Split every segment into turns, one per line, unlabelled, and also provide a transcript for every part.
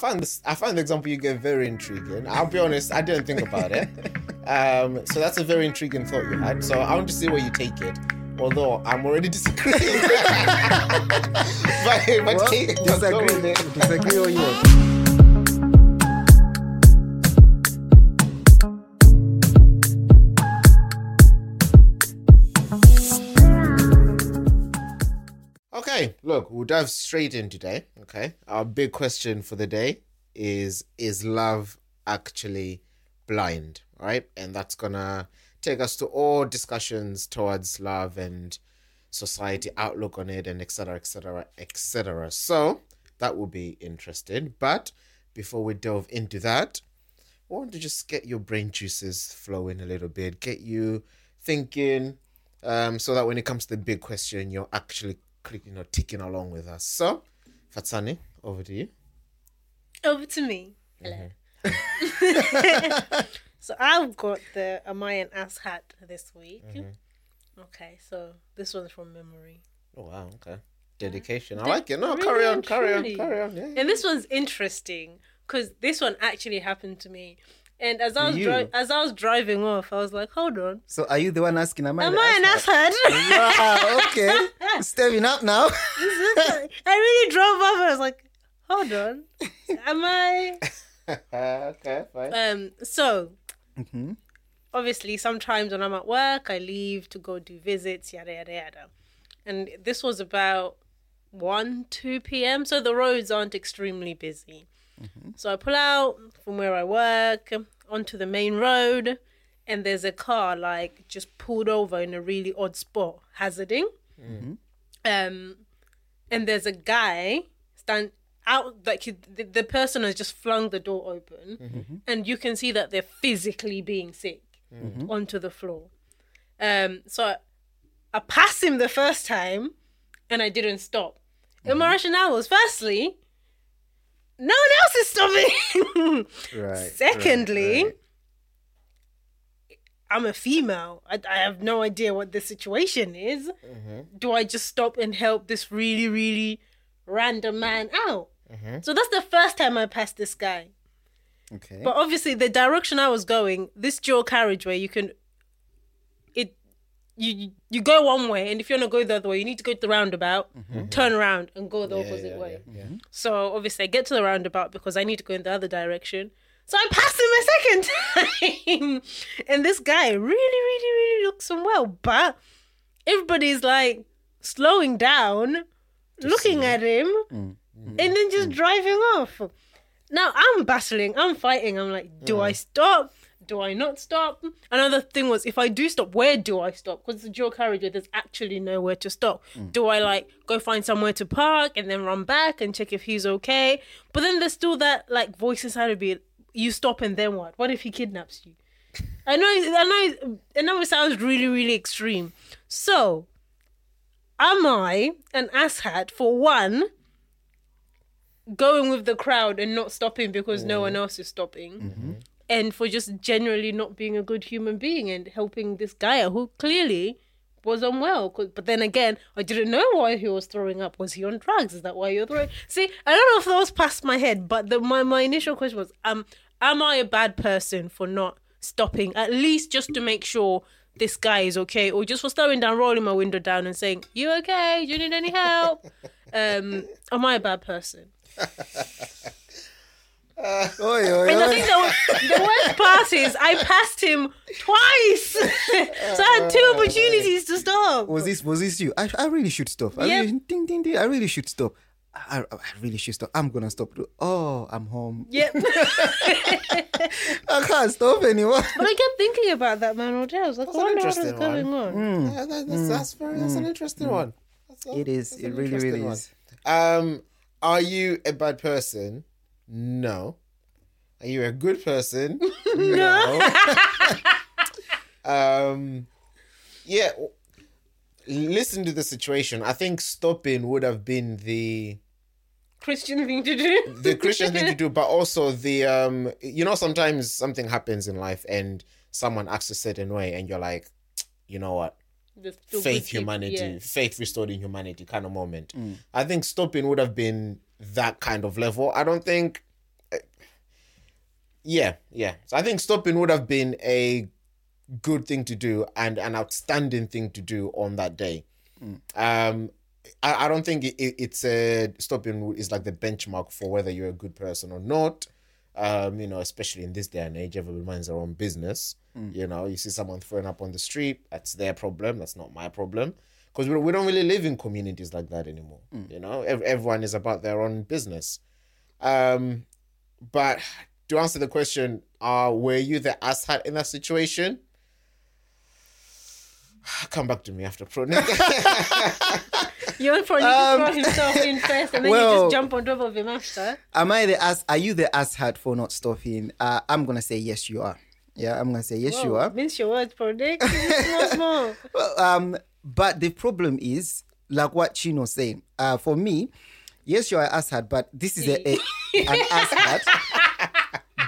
found this. I found the example you gave very intriguing. I'll be honest, I didn't think about it. Um, so that's a very intriguing thought you had. So I want to see where you take it. Although I'm already disagreeing. but, but
Well, disagree, disagree or you
Okay, look, we'll dive straight in today. Okay, our big question for the day is: Is love actually blind? All right, and that's gonna take us to all discussions towards love and society outlook on it, and etc. etc. etc. So that will be interesting. But before we delve into that, I want to just get your brain juices flowing a little bit, get you thinking, um, so that when it comes to the big question, you're actually clicking or ticking along with us. So, Fatsani, over to you.
Over to me. Hello. Mm-hmm. so I've got the Am I an ass hat this week. Mm-hmm. Okay, so this one's from memory.
Oh wow, okay. Dedication. I like it. No,
Really
carry on, carry on, carry on. Yeah.
And this one's interesting because this one actually happened to me. And as I was dri- as I was driving off, I was like, "Hold on,
So are you the one asking? Am I,
am I an
ass
ass hat?"
hat? Wow, okay. Stepping up now.
I really drove off. I was like, "Hold on, am I?"
okay, fine.
Um. So
Mhm.
obviously sometimes when I'm at work, I leave to go do visits, yada yada yada. And this was about one, two PM, so the roads aren't extremely busy. Mm-hmm. So I pull out from where I work onto the main road, and there's a car like just pulled over in a really odd spot, hazarding. Mm-hmm. Um, and there's a guy stand out like he, the, the person has just flung the door open, mm-hmm. and you can see that they're physically being sick onto the floor. Um, so I, I passed him the first time, and I didn't stop. And my rationale was firstly, no one else is stopping.
Right.
Secondly,
right, right.
I'm a female. I, I have no idea what the situation is. Mm-hmm. Do I just stop and help this really, really random man out? Mm-hmm. So that's the first time I passed this guy.
Okay.
But obviously, the direction I was going, this dual carriageway, you can, you you- you go one way, and if you want to go the other way, you need to go to the roundabout, mm-hmm. turn around, and go the opposite way. Mm-hmm. So obviously, I get to the roundabout because I need to go in the other direction. So I pass him a second time, and this guy really, really, really looks unwell. But everybody's like slowing down, looking at him, mm-hmm. and then just driving off. Now I'm battling, I'm fighting. I'm like, do I stop? Do I not stop? Another thing was, if I do stop, where do I stop? Because it's a dual carriageway, there's actually nowhere to stop. Mm. Do I like go find somewhere to park and then run back and check if he's okay? But then there's still that like voice inside of me. You stop and then what? What if he kidnaps you? I know, I know, I know it sounds really, really extreme. So, am I an asshat for one? going with the crowd and not stopping because no mm. one else is stopping. Mm-hmm. And for just generally not being a good human being and helping this guy who clearly was unwell. But then again, I didn't know why he was throwing up. Was he on drugs? Is that why you're throwing? See, I don't know if that was past my head, but the, my, my initial question was, um, am I a bad person for not stopping at least just to make sure this guy is okay, or just for slowing down, rolling my window down, and saying, "You okay? Do you need any help?" um, am I a bad person?
Oi, oi,
And I
oi.
think the, the worst part is I passed him twice, so I had two oh, opportunities to stop.
Was this was this you? I, I really should stop. I
Yep.
really, ding ding ding. I really should stop. I, I really should stop. I'm gonna stop. Oh, I'm home.
Yep.
I can't stop anymore.
But I kept thinking about that man all day. I was like, I
an
wonder what is
interesting
going on. Hmm.
Yeah, that, that's, hmm. that's very. That's an hmm. interesting one. That's a-
It is.
that's
It really, really
one.
is.
Um, are you a bad person? No. Are you a good person? no. um, yeah. Listen to the situation. I think stopping would have been the
Christian thing to do.
the Christian thing to do, but also the um, you know, sometimes something happens in life and someone acts a certain way, and you're like, you know what?
The
faith humanity
yeah.
faith restored in humanity kind of moment i think stopping would have been that kind of level i don't think Yeah, yeah. So I think stopping would have been a good thing to do and an outstanding thing to do on that day. Um, I, I don't think it, it, it's a stopping is like the benchmark for whether you're a good person or not. Um, you know, especially in this day and age, everybody minds their own business. You know, you see someone throwing up on the street, that's their problem. That's not my problem. Because we, we don't really live in communities like that anymore. You know, Ev- everyone is about their own business. Um, but to answer the question, uh, were you the asshat in that situation? Come back to me after pro.
You're probably um, throw himself in first and then you just jump on top of him after.
Am I the ass? Are you the ass hat for not stopping? Uh, I'm gonna say yes, you are. Yeah, I'm gonna say yes, you are.
Mince your words, predict. small, small.
Well, um, but the problem is, like what Chino saying, uh, for me, yes, you are ass hat, but this is a, a an ass hat.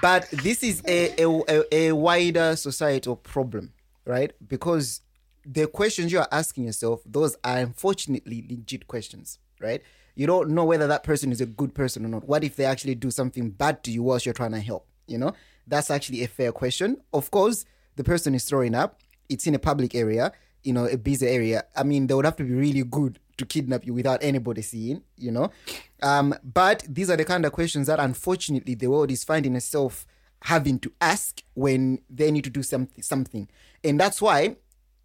but this is a, a, a, a wider societal problem, right? Because the questions you are asking yourself, those are unfortunately legit questions, right? You don't know whether that person is a good person or not. What if they actually do something bad to you whilst you're trying to help? You know, that's actually a fair question. Of course, the person is throwing up. It's in a public area, you know, a busy area. I mean, they would have to be really good to kidnap you without anybody seeing, you know. Um, but these are the kind of questions that unfortunately the world is finding itself having to ask when they need to do something something. And that's why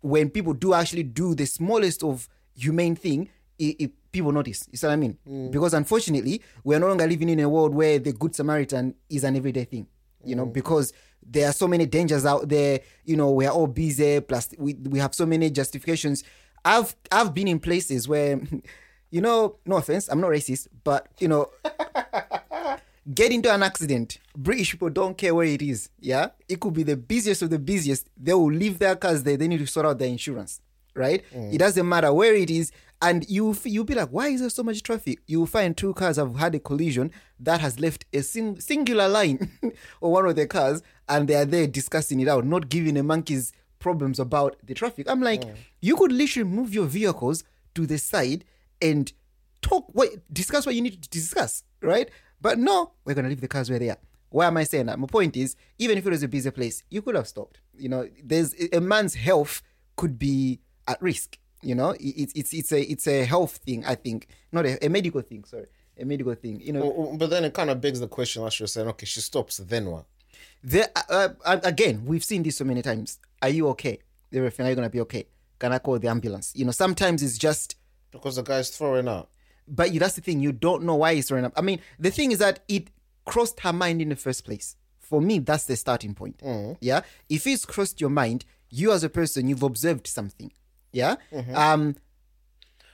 when people do actually do the smallest of humane thing, it, it, people notice. You see what I mean? Because unfortunately, we're no longer living in a world where the good Samaritan is an everyday thing. You know, because there are so many dangers out there. You know, we are all busy. Plus, we we have so many justifications. I've I've been in places where, you know, no offense, I'm not racist, but you know, get into an accident. British people don't care where it is. Yeah, it could be the busiest of the busiest. They will leave their cars there. They need to sort out their insurance, right? Mm. It doesn't matter where it is, and you you'll be like, why is there so much traffic? You will find two cars have had a collision that has left a sing- singular line on one of the cars, and they are there discussing it out, not giving a monkey's problems about the traffic. I'm like, you could literally move your vehicles to the side and talk what discuss what you need to discuss, right? But no, we're gonna leave the cars where they are. Why am I saying that? My point is, even if it was a busy place, you could have stopped. You know, there's a man's health could be at risk. You know, It- it's it's it's a it's a health thing. I think not a, a medical thing. Sorry, a medical thing. You know,
Oh, but then it kind of begs the question as you're saying, okay, she stops, then what?
there uh, uh, again we've seen this so many times are you okay everything are you gonna be okay can i call the ambulance you know sometimes it's just
Because the guy's throwing up.
but you, that's the thing you don't know why he's throwing up i mean the thing is that it crossed her mind in the first place for me that's the starting point yeah if it's crossed your mind you as a person you've observed something yeah um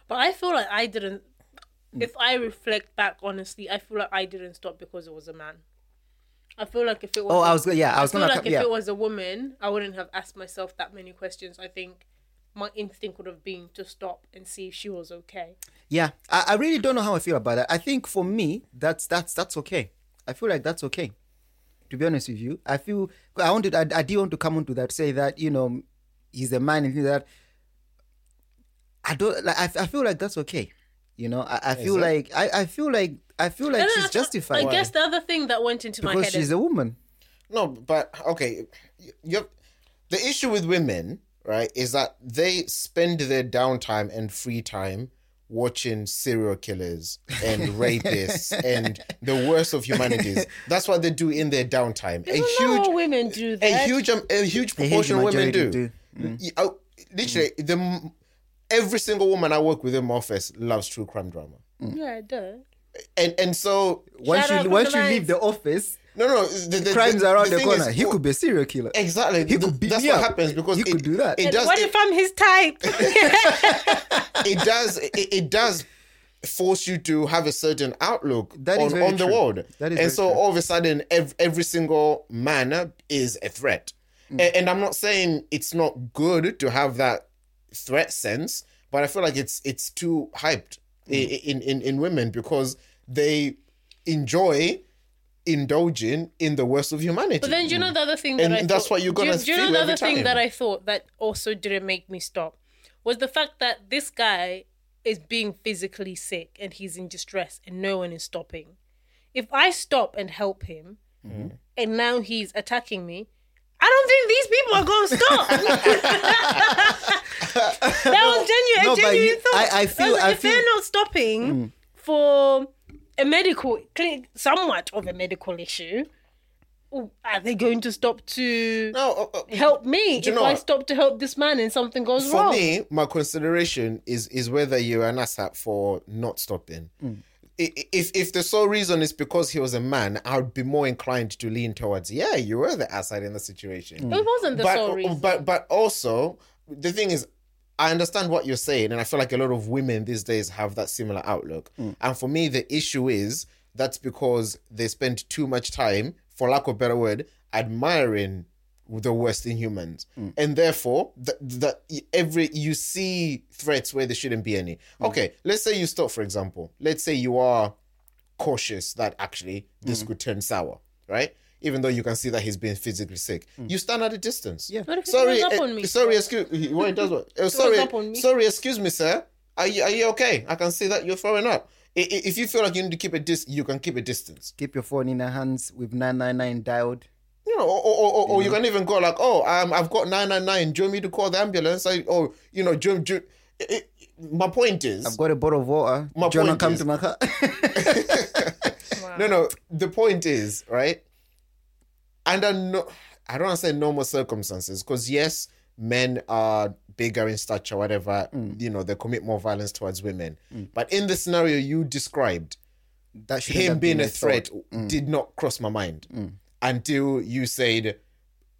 But I feel like I didn't.
Mm.
If I reflect back honestly, I feel like I didn't stop because it was a man. I feel like if it was,
Oh,
a-
I was yeah, I was
feel
gonna
like
co-
if
yeah.
it was a woman, I wouldn't have asked myself that many questions. I think my instinct would have been to stop and see if she was okay.
Yeah, I, I really don't know how I feel about that. I think for me, that's that's that's okay. I feel like that's okay. To be honest with you, I feel I wanted I, I do want to come on to that say that you know he's a man and things like that. I don't like. I, I feel like that's okay. You know, I, I feel like I, I feel like I feel like
And
she's
I-
justified
I guess the other thing that went into my
because
head
she's
is
a woman.
No, but okay, you the issue with women, right, is that they spend their downtime and free time watching serial killers and rapists and the worst of humanities. That's what they do in their downtime. A
Isn't that
huge,
what women do
a huge, um, a huge
A huge
proportion of women do.
do.
Y- oh, literally, the m- every single woman I work with in my office loves true crime drama,
yeah, duh.
and and so
Once
Shout
you
to
once
the
you leave the office,
no, no, the, the,
crimes
the,
around the,
thing
corner.
is,
he could be a serial killer.
Exactly.
He could beat
That's
me
what
up.
happens because
He
it,
could do that.
It
And
does.
what
it,
if I'm his type?
it does. It, it does force you to have a certain outlook
That is
on,
very
on the
true.
world.
That is
and so
true.
all of a sudden, every, every single man is a threat.
Mm.
A- And, I'm not saying it's not good to have that threat sense, but I feel like it's it's too hyped
Mm.
in, in, in women because they enjoy indulging in the worst of humanity.
But then, do you know the other thing that
And
I
that's
thought,
what you're
do you-
gonna
Do you know the other thing
time.
that I thought that also didn't make me stop was the fact that this guy is being physically sick and he's in distress and no one is stopping. If I stop and help him, and now he's attacking me. I don't think these people are going to stop. that was genuine,
No,
a
but
genuine
you-
thought.
I- I feel-
was like,
I
if
feel- Mm.
they're not stopping for a medical, somewhat of a medical issue, are they going to stop to
No, uh, uh,
help me
you
if
know
I
what?
stop to help this man and something goes
for
wrong?
For me, my consideration is is whether you're an asshat for not stopping. I- i- If if the sole reason is because he was a man, I would be more inclined to lean towards yeah, you were the asshat in the situation.
it wasn't the
but
sole reason.
but but also the thing is I understand what you're saying, and I feel like a lot of women these days have that similar outlook. Mm. And for me, the issue is that's because they spend too much time, for lack of a better word, admiring the worst in humans, and therefore that that every you see threats where there shouldn't be any. Okay, let's say you stop, for example. Let's say you are cautious that actually this could turn sour, right? Even though you can see that he's being physically sick, you stand at a distance.
Yeah.
What if
Sorry,
throws up
eh,
on me?
sorry, excuse. What it does? What? Uh, sorry,
up on me.
sorry, excuse me, sir. Are you are you okay? I can see that you're throwing up. I- i- If you feel like you need to keep a dis, you can keep a distance.
Keep your phone in your hands with 999 dialed.
You know, or, or, or, or you can even go like, oh, um, I've got nine nine nine. Do you want me to call the ambulance? I, oh, you know, do, do, it, it- my point is,
I've got a bottle of water.
My
Do you want
point
to come
is-
to my car?
no, no. The point is, right? Under no, I don't want to say normal circumstances, because yes, men are bigger in stature, whatever. Mm. You know, they commit more violence towards women. Mm. But in the scenario you described,
that
him being a threat
thought.
did not cross my mind until you said.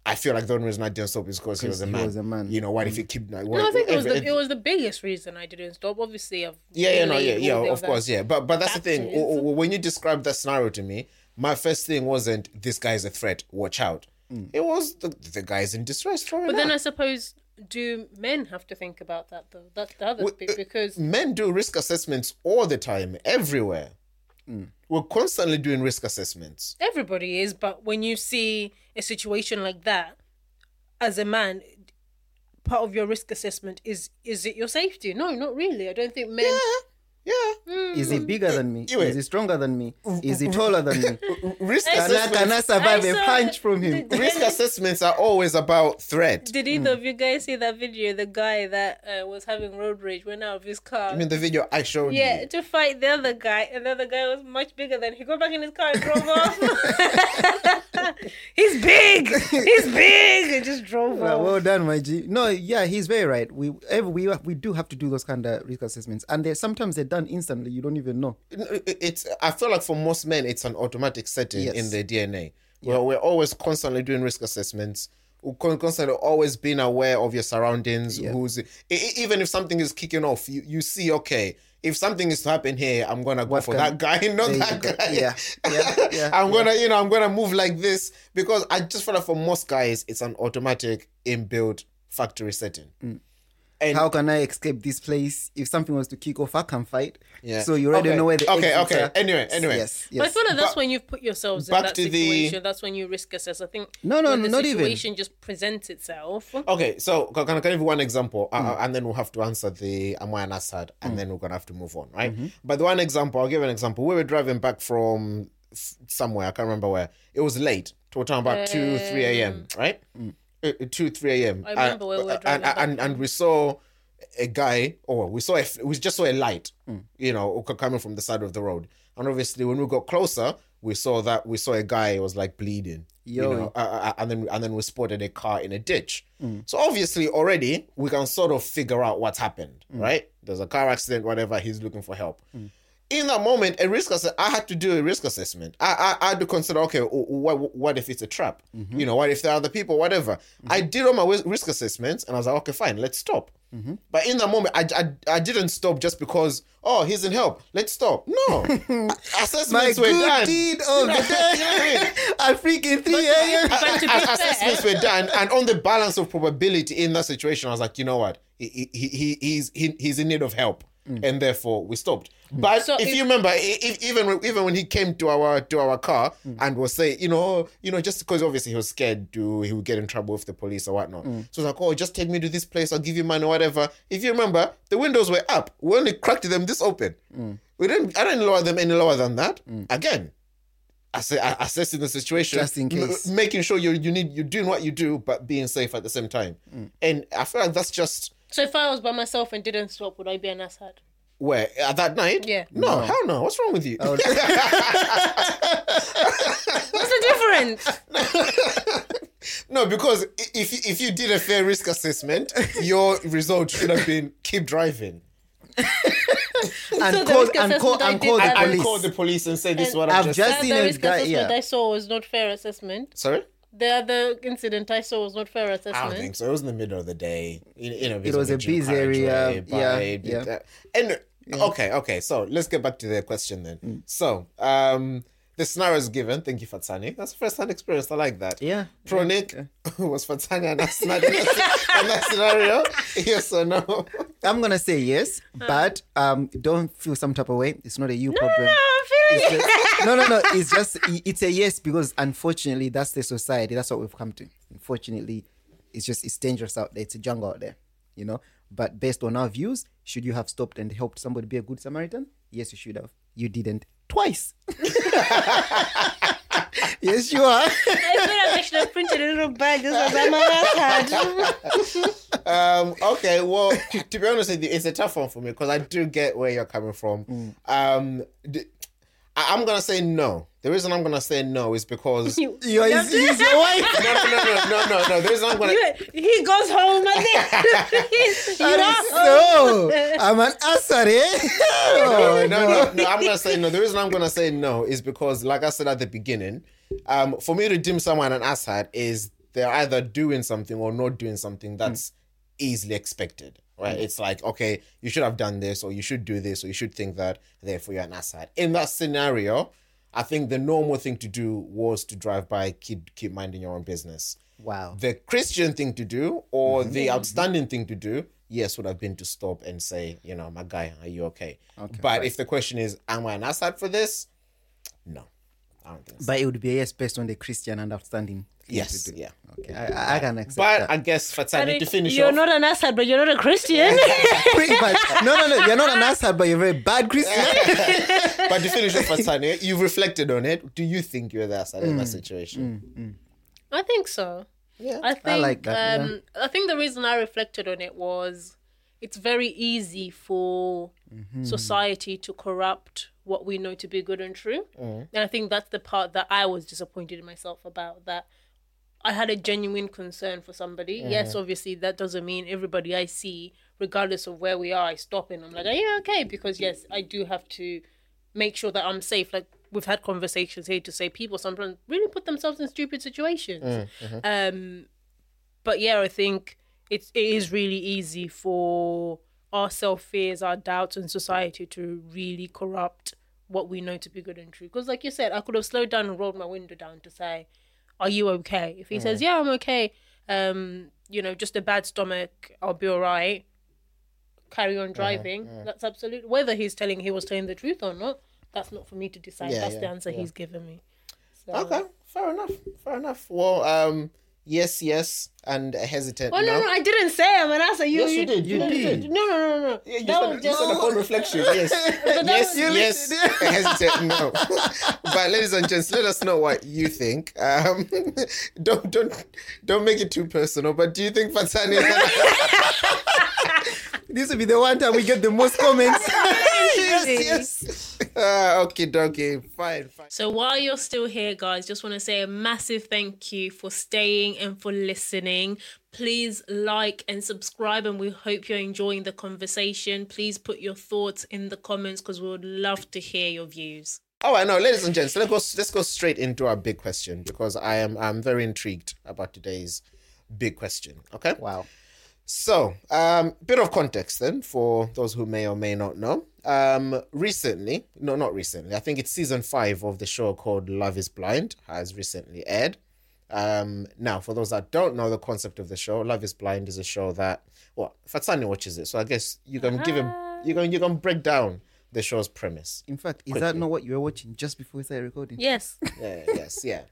I feel like the only reason I didn't stop is because he was a
he
man.
was a man.
You know, what if he kept? Like,
no, I think it was the, it was the biggest reason I didn't stop. Obviously, I've
Yeah, yeah, no, yeah, yeah, of course, yeah. But but that's the thing.
factors.
W- w- When you described that scenario to me, my first thing wasn't this guy's a threat. Watch out. It was the the guy's in distress. Throwing
But then I suppose do men have to think about that though? That's the other
Well,
bit
uh,
because
men do risk assessments all the time, everywhere. Mm. We're constantly doing risk assessments.
everybody is. But when you see a situation like that, as a man, part of your risk assessment is is it your safety? No, not really. I don't think men.
Yeah, Mm.
Is he bigger than me?
You
Is he stronger than me? Mm, Is he mm, taller than me?
risk
I
Can I,
assessments.
can I survive
I
a punch from him?
Did-
risk assessments are always about threat.
Did either of you guys see that video? The guy that uh, was having road rage went out of his car.
I mean, the video I showed you.
yeah,
you.
to fight the other guy, and the other guy was much bigger than he got back in his car and drove off. He's big. He's big, and just drove
Well,
off.
well done, my G. No, yeah, he's very right. We every, we we do have to do those kind of risk assessments, and they sometimes they're done instantly. You don't even know.
it's i feel like for most men it's an automatic setting
Yes.
in their dna where we're always constantly doing risk assessments we're constantly always being aware of your surroundings who's e- e- even if something is kicking off you, you see okay if something is to happen here i'm gonna go
What
for that guy not that
go.
guy
Yeah, yeah, yeah,
i'm
yeah.
gonna you know i'm gonna move like this because i just feel like for most guys it's an automatic inbuilt factory setting
Mm.
And
How can I escape this place? If something was to kick off, I can fight.
Yeah.
So you already
Okay.
know where the
Okay, okay.
are.
Anyway, anyway.
Yes,
But I feel like that's
But-
when you've put yourselves in
back
that
to the-
That's when you risk assess. I think.
No, no,
when the
not even.
situation just presents itself.
Okay, so can, can I give you one example,
Hmm.
uh, and then we'll have to answer the Amaya and Assad, and then we're gonna have to move on, right?
Mm-hmm.
But the one example, I'll give an example. We were driving back from somewhere, I can't remember where. It was late. So we're talking about two, three a.m. Right?
Mm.
Uh, uh, two, three a.m.
I remember where we were
and,
driving
and, and, and we saw a guy, or we saw a, f- we just saw a light,
Mm.
you know, coming from the side of the road. And obviously, when we got closer, we saw that we saw a guy was like bleeding. You know, uh, uh, and then and then we spotted a car in a ditch.
Mm.
So obviously, already we can sort of figure out what's happened,
Mm.
right? There's a car accident, whatever. He's looking for help. In that moment, a risk assessment. I had to do a risk assessment. I I, I had to consider, okay, w- w- what what if it's a trap?
Mm-hmm.
You know, what if there are other people, whatever. I did all my risk assessments, and I was like, okay, fine, let's stop.
Mm-hmm.
But in that moment, I, I I didn't stop just because oh he's in help. Let's stop. No, assessments were
good
done.
deed of the
You know what I mean?
day. At freaking 3 a.m.
But to be
As-
fair,
assessments were done, and on the balance of probability in that situation, I was like, you know what, he, he, he he's he, he's in need of help, Mm. and therefore we stopped. But
So
if,
if-
you remember, if, even when- even when he came to our to our car mm. and was saying, you know, you know, just because obviously he was scared, to he would get in trouble with the police or whatnot. Mm. So it's like, oh, just take me to this place, I'll give you money or whatever. If you remember, the windows were up. We only cracked them this open. We didn't. I didn't lower them any lower than that. Again, ass- a- assessing the situation,
Just in
m-
case.
making sure you you need you're doing what you do, but being safe at the same time.
Mm.
And I feel like that's just
So if I was by myself and didn't stop, would I be an asshat?
where at that night.
Yeah.
No, hell no. What's wrong with you?
Oh,
What's the difference?
No, because i- if you- if you did a fair risk assessment, your result should have been keep driving
and
the
call
risk
and call
assessment I
and
did
call the
that-
and
police.
call the police and say this is what
I've
I've just.
just
That-
seen
the
a
risk
guy.
assessment
Yeah,
I saw was not fair assessment.
Sorry.
The other incident I saw was not fair assessment.
I
assessment.
don't think so. It was in the middle of the day. You, you know,
It was a busy area. Yeah, yeah.
And okay, okay. So let's get back to the question then.
Mm.
So, um, the scenario is given. Thank you, Fatsani. That's a first-hand experience. I like that.
yeah.
Pro Nick was Fatsani and that's not in that, scenario. Yes or no?
I'm gonna say yes, but um, don't feel some type of way. It's not a you problem.
No, I'm feeling
It's just- no, no, no. It's just it's a yes because unfortunately that's the society. That's what we've come to. Unfortunately, it's just it's dangerous out there. It's a jungle out there, you know. But based on our views, should you have stopped and helped somebody be a good Samaritan? Yes, you should have. You didn't twice. yes, you are.
I feel like I should have printed a little bag just as I'm an
Um, okay, well, to be honest with you, it's a tough one for me because I do get where you're coming from.
Mm.
Um, d- I- I'm gonna say no. The reason I'm gonna say no is because no,
You are he's, he's your wife.
no, no, no, no, no, no. The reason I'm gonna
He goes home and then you
That
are
so. I'm an asset, eh?
no, no, no, no. I'm gonna say no. The reason I'm gonna say no is because, like I said at the beginning, um, for me to deem someone an asshat is they're either doing something or not doing something that's easily expected. Right? Mm. It's like, okay, you should have done this, or you should do this, or you should think that. Therefore, you're an asshat. In that scenario, I think the normal thing to do was to drive by, keep keep minding your own business.
Wow.
The Christian thing to do, or mm-hmm. the outstanding thing to do, yes, would have been to stop and say, you know, my guy, are you okay? but if the question is, am I an asshat for this? No, I don't think so.
But it would be a yes based on the Christian understanding.
yes, yeah.
Okay, I, I can accept
But
that.
I guess Fatsani to finish
You're
off.
not an asshat, but you're not a Christian.
Pretty much. No, no, no. You're not an asshat, but you're a very bad Christian.
but to finish off Fatsani, you've reflected on it. Do you think you're the asshat in
Mm,
that situation?
I think so.
Yeah.
I think
like that,
Um, I think the reason I reflected on it was it's very easy for
Mm-hmm.
society to corrupt what we know to be good and true,
Mm.
and I think that's the part that I was disappointed in myself about. That I had a genuine concern for somebody.
Mm-hmm.
Yes, obviously that doesn't mean everybody I see, regardless of where we are, I stop and I'm like, are you okay? Because yes, I do have to make sure that I'm safe. Like we've had conversations here to say people sometimes really put themselves in stupid situations. Um, but yeah, I think it's it is really easy for our self fears, our doubts, and society to really corrupt what we know to be good and true. Because, like you said, I could have slowed down and rolled my window down to say, "Are you okay?" If he says, "Yeah, I'm okay," um, you know, just a bad stomach, I'll be all right. Carry on driving. That's absolutely whether he's telling he was telling the truth or not. That's not for me to decide.
Yeah,
that's
yeah,
the answer he's given me. So.
Okay, fair enough. Fair enough. Well, um, yes, yes, and hesitant.
Oh no, no, I didn't say I'm an answer. You,
Yes, you did. You
no,
did.
No, no, no, no.
Yeah, you
that
said,
was
you
just.
said upon reflection, yes. yes,
You
yes, hesitant, no. but ladies and gents, let us know what you think. Um, don't don't don't make it too personal. But do you think Fatsani is
this will be the one time we get the most comments.
Yes,
yes.
uh, okay, dokie, fine, fine.
So while you're still here, guys, just want to say a massive thank you for staying and for listening. Please like and subscribe, and we hope you're enjoying the conversation. Please put your thoughts in the comments because we would love to hear your views.
All right, now, ladies and gents, let's go. Let's go straight into our big question because I am I'm very intrigued about today's big question. Okay.
Wow.
So, um, bit of context then for those who may or may not know. Um, recently, no, not recently. I think it's season five of the show called Love Is Blind has recently aired. Um, now, for those that don't know the concept of the show, Love Is Blind is a show that well, Fatsani watches it, so I guess you can give him you can you're going to break down the show's premise.
In fact, is that not what you were watching just before we started recording?
Yes.
Yeah, yes, yeah.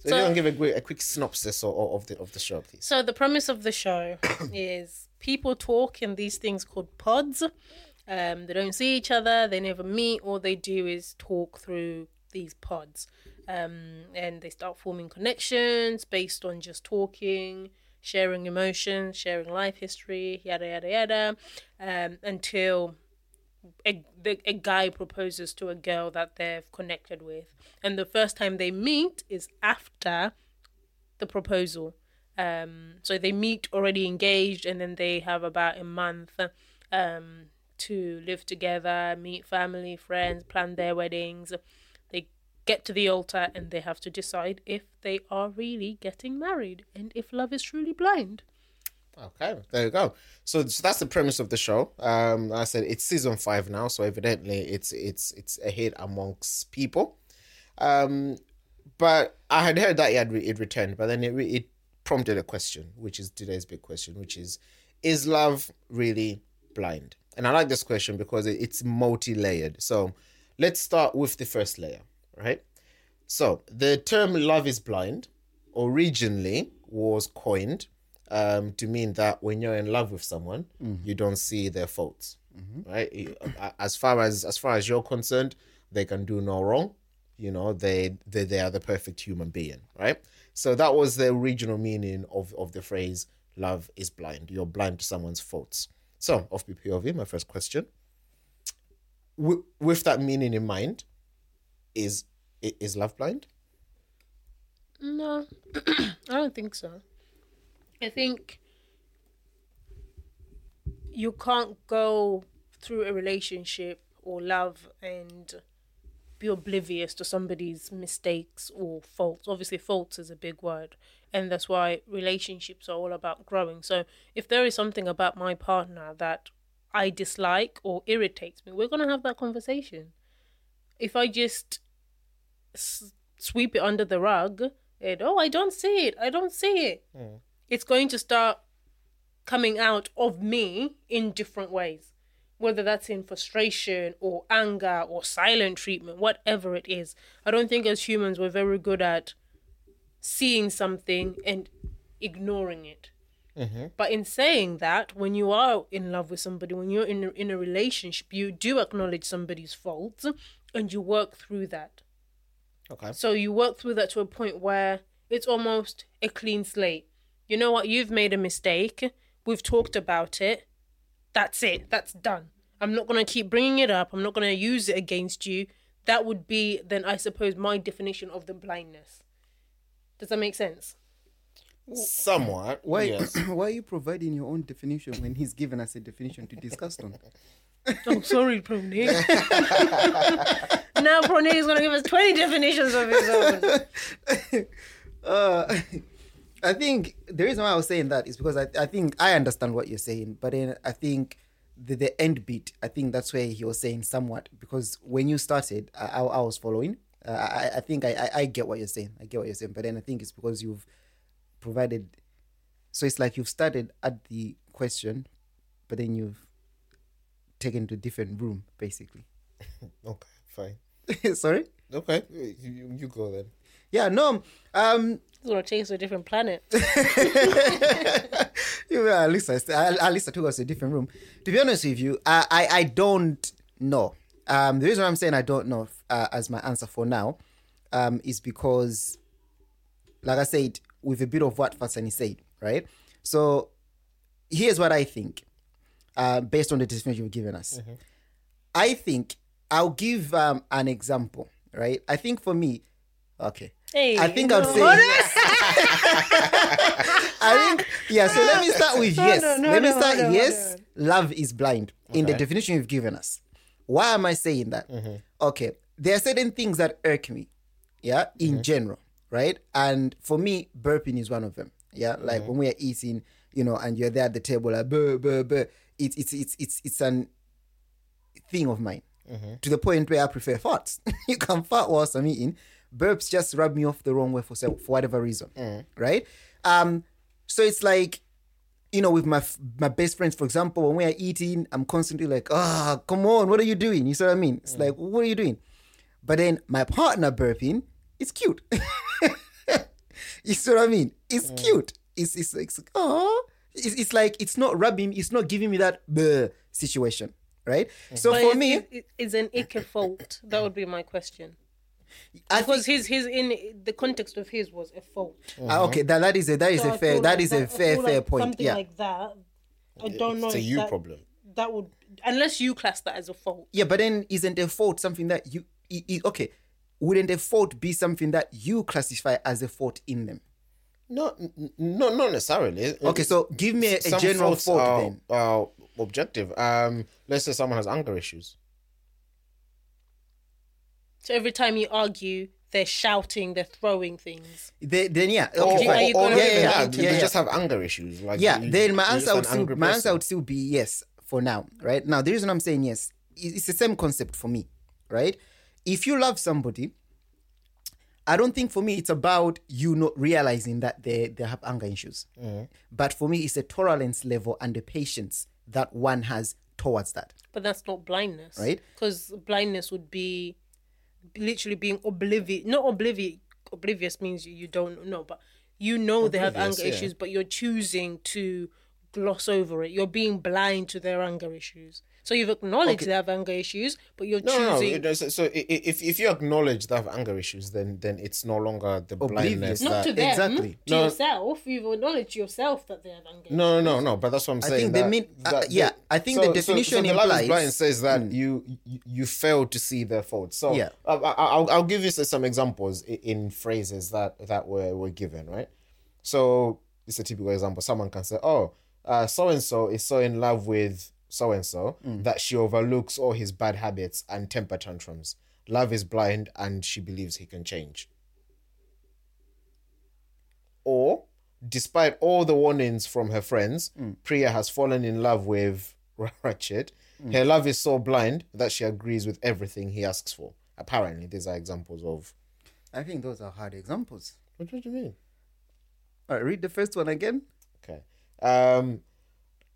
So,
So-
you can give a, quick- a quick synopsis of, of the of the show, please.
So the premise of the show is people talk in these things called pods. Um, they don't see each other, they never meet. All they do is talk through these pods. um, and they start forming connections based on just talking, sharing emotions, sharing life history, yada yada yada, um, until a, the, a guy proposes to a girl that they've connected with, and the first time they meet is after the proposal. Um, so they meet already engaged, and then they have about a month um, to live together, meet family, friends, plan their weddings. They get to the altar, and they have to decide if they are really getting married and if love is truly blind.
Okay, there you go. So, so that's the premise of the show. Um, I said it's season five now, so evidently it's it's it's a hit amongst people. Um, but I had heard that it had re- it returned, but then it re- it prompted a question, which is today's big question, which is: Is love really blind? And I like this question because it's multi-layered. So, let's start with the first layer, right? So, the term "love is blind" originally was coined um, to mean that when you're in love with someone, you don't see their faults, right? You- uh, As far as as far as you're concerned, they can do no wrong. You know, they they they are the perfect human being, right? So that was the original meaning of of the phrase "love is blind." You're blind to someone's faults. So, off PPOV, my first question. With, with that meaning in mind, is is love blind?
No, I don't think so. I think you can't go through a relationship or love and be oblivious to somebody's mistakes or faults. Obviously, faults is a big word, and that's why relationships are all about growing. So, if there is something about my partner that I dislike or irritates me, we're going to have that conversation. If I just s- sweep it under the rug and oh i don't see it i don't see it mm. it's going to start coming out of me in different ways whether that's in frustration or anger or silent treatment whatever it is i don't think as humans we're very good at seeing something and ignoring it mm-hmm. but in saying that, when you are in love with somebody, when you're in a, in a relationship, you do acknowledge somebody's faults and you work through that.
Okay.
So you work through that to a point where it's almost a clean slate. You know what? You've made a mistake. We've talked about it. That's it. That's done. I'm not going to keep bringing it up. I'm not going to use it against you. That would be, then, I suppose, my definition of the blindness. Does that make sense?
Somewhat.
Why,
Yes.
why are you providing your own definition when he's given us a definition to discuss on?
Oh, sorry, Prony. now Prony is going to give us 20 definitions of his own.
Uh, I think the reason why I was saying that is because I, I think I understand what you're saying, but then I think the, the end beat, I think that's where he was saying somewhat because when you started, I, I, I was following. Uh, I, I think I, I, I get what you're saying. I get what you're saying, but then I think it's because you've provided. So it's like you've started at the question, but then you've taken to a different room, basically.
Okay, fine.
Sorry.
Okay, you, you, you go then.
Yeah. No. Um.
He's going to take us to a different planet.
yeah, at least I, at least I took us to a different room. To be honest with you, I I, I don't know. Um, the reason I'm saying I don't know uh, as my answer for now, um, is because, like I said, with a bit of what Fatsani said, right? So, here's what I think, uh, based on the definition you've given us. I think I'll give um, an example, right? I think for me, okay.
Hey,
I think I'd say
hold
I think yeah. So let me start with
Hold
yes.
on,
let me start.
hold on,
yes,
hold
love is blind in the definition you've given us. Why am I saying that? Mm-hmm. Okay, there are certain things that irk me. Yeah, in mm-hmm. general, right? And for me, burping is one of them. Yeah, like mm-hmm. when we are eating, you know, and you're there at the table, like burr, burr, burr. It's it's it's it's it's an thing of mine to the point where I prefer farts. you can fart whilst I'm eating. Burps just rub me off the wrong way for some, for whatever reason, mm. right? Um, so it's like, you know, with my my best friends, for example, when we are eating, I'm constantly like, ah, come on, what are you doing? You see what I mean? It's mm. like, what are you doing? But then my partner burping, it's cute. you see what I mean? It's mm. cute. It's it's like, oh, ah. it's, it's like it's not rubbing, it's not giving me that bleh situation, right? So
But
for
is-
me,
is, is an ick a fault? That would be my question.
I
Because his his in the context of his was a fault.
Ah, okay, that, that is a that is
So
a
I
fair
feel
that
like
is a
I
fair fair
like
point.
Something
Yeah,
like that. I don't know.
It's a you
that,
problem.
That would unless you class that as a fault.
yeah, but then isn't a fault something that you i- i- okay? Wouldn't a fault be something that you classify as a fault in them?
No, n- n- no, not necessarily.
Okay, so give me a, a general fault
are,
then.
are objective. Um, let's say someone has anger issues.
So every time you argue, they're shouting, they're throwing things.
They, then yeah,
Or,
okay,
are
fine.
you
or, or
gonna
yeah, yeah, yeah,
they
yeah.
just have anger issues. Like
yeah,
you-
then my answer
just
would still my answer would still be yes for now, right? Now the reason I'm saying yes, i- it's the same concept for me, right? If you love somebody, I don't think for me it's about you not realizing that they they have anger issues,
Mm-hmm.
but for me it's a tolerance level and the patience that one has towards that.
But that's not blindness,
Right.
Because blindness would be literally being oblivious. Not oblivious. Oblivious means you, you don't know, but you know they have anger
yeah.
issues, but you're choosing to gloss over it. You're being blind to their anger issues. So you've acknowledged they have anger issues, but you're
No, no, no.
choosing
it does- So, i- i- if if you acknowledge they have anger issues, then then it's no longer the blindness.
Not
that,
to them,
Exactly.
to
No.
yourself. You've acknowledged yourself that they have anger.
No, no, no, no. But that's what I'm saying.
I
saying.
think they
that-
mean- uh, yeah,
that-
I think the definition
the love is
implies-
blind says that you, you you fail to see their faults. So
Yeah.
I, I, I'll I'll give you some examples in phrases that that were were given. Right. So it's a typical example. Someone can say, "Oh, so and so is so in love with so and so that she overlooks all his bad habits and temper tantrums. Love is blind, and she believes he can change." Or, despite all the warnings from her friends, mm. Priya has fallen in love with Ratchet. Mm. Her love is so blind that she agrees with everything he asks for. Apparently, these are examples of.
I think those are hard examples.
What do you mean?
All right, read the first one again.
Okay. Um,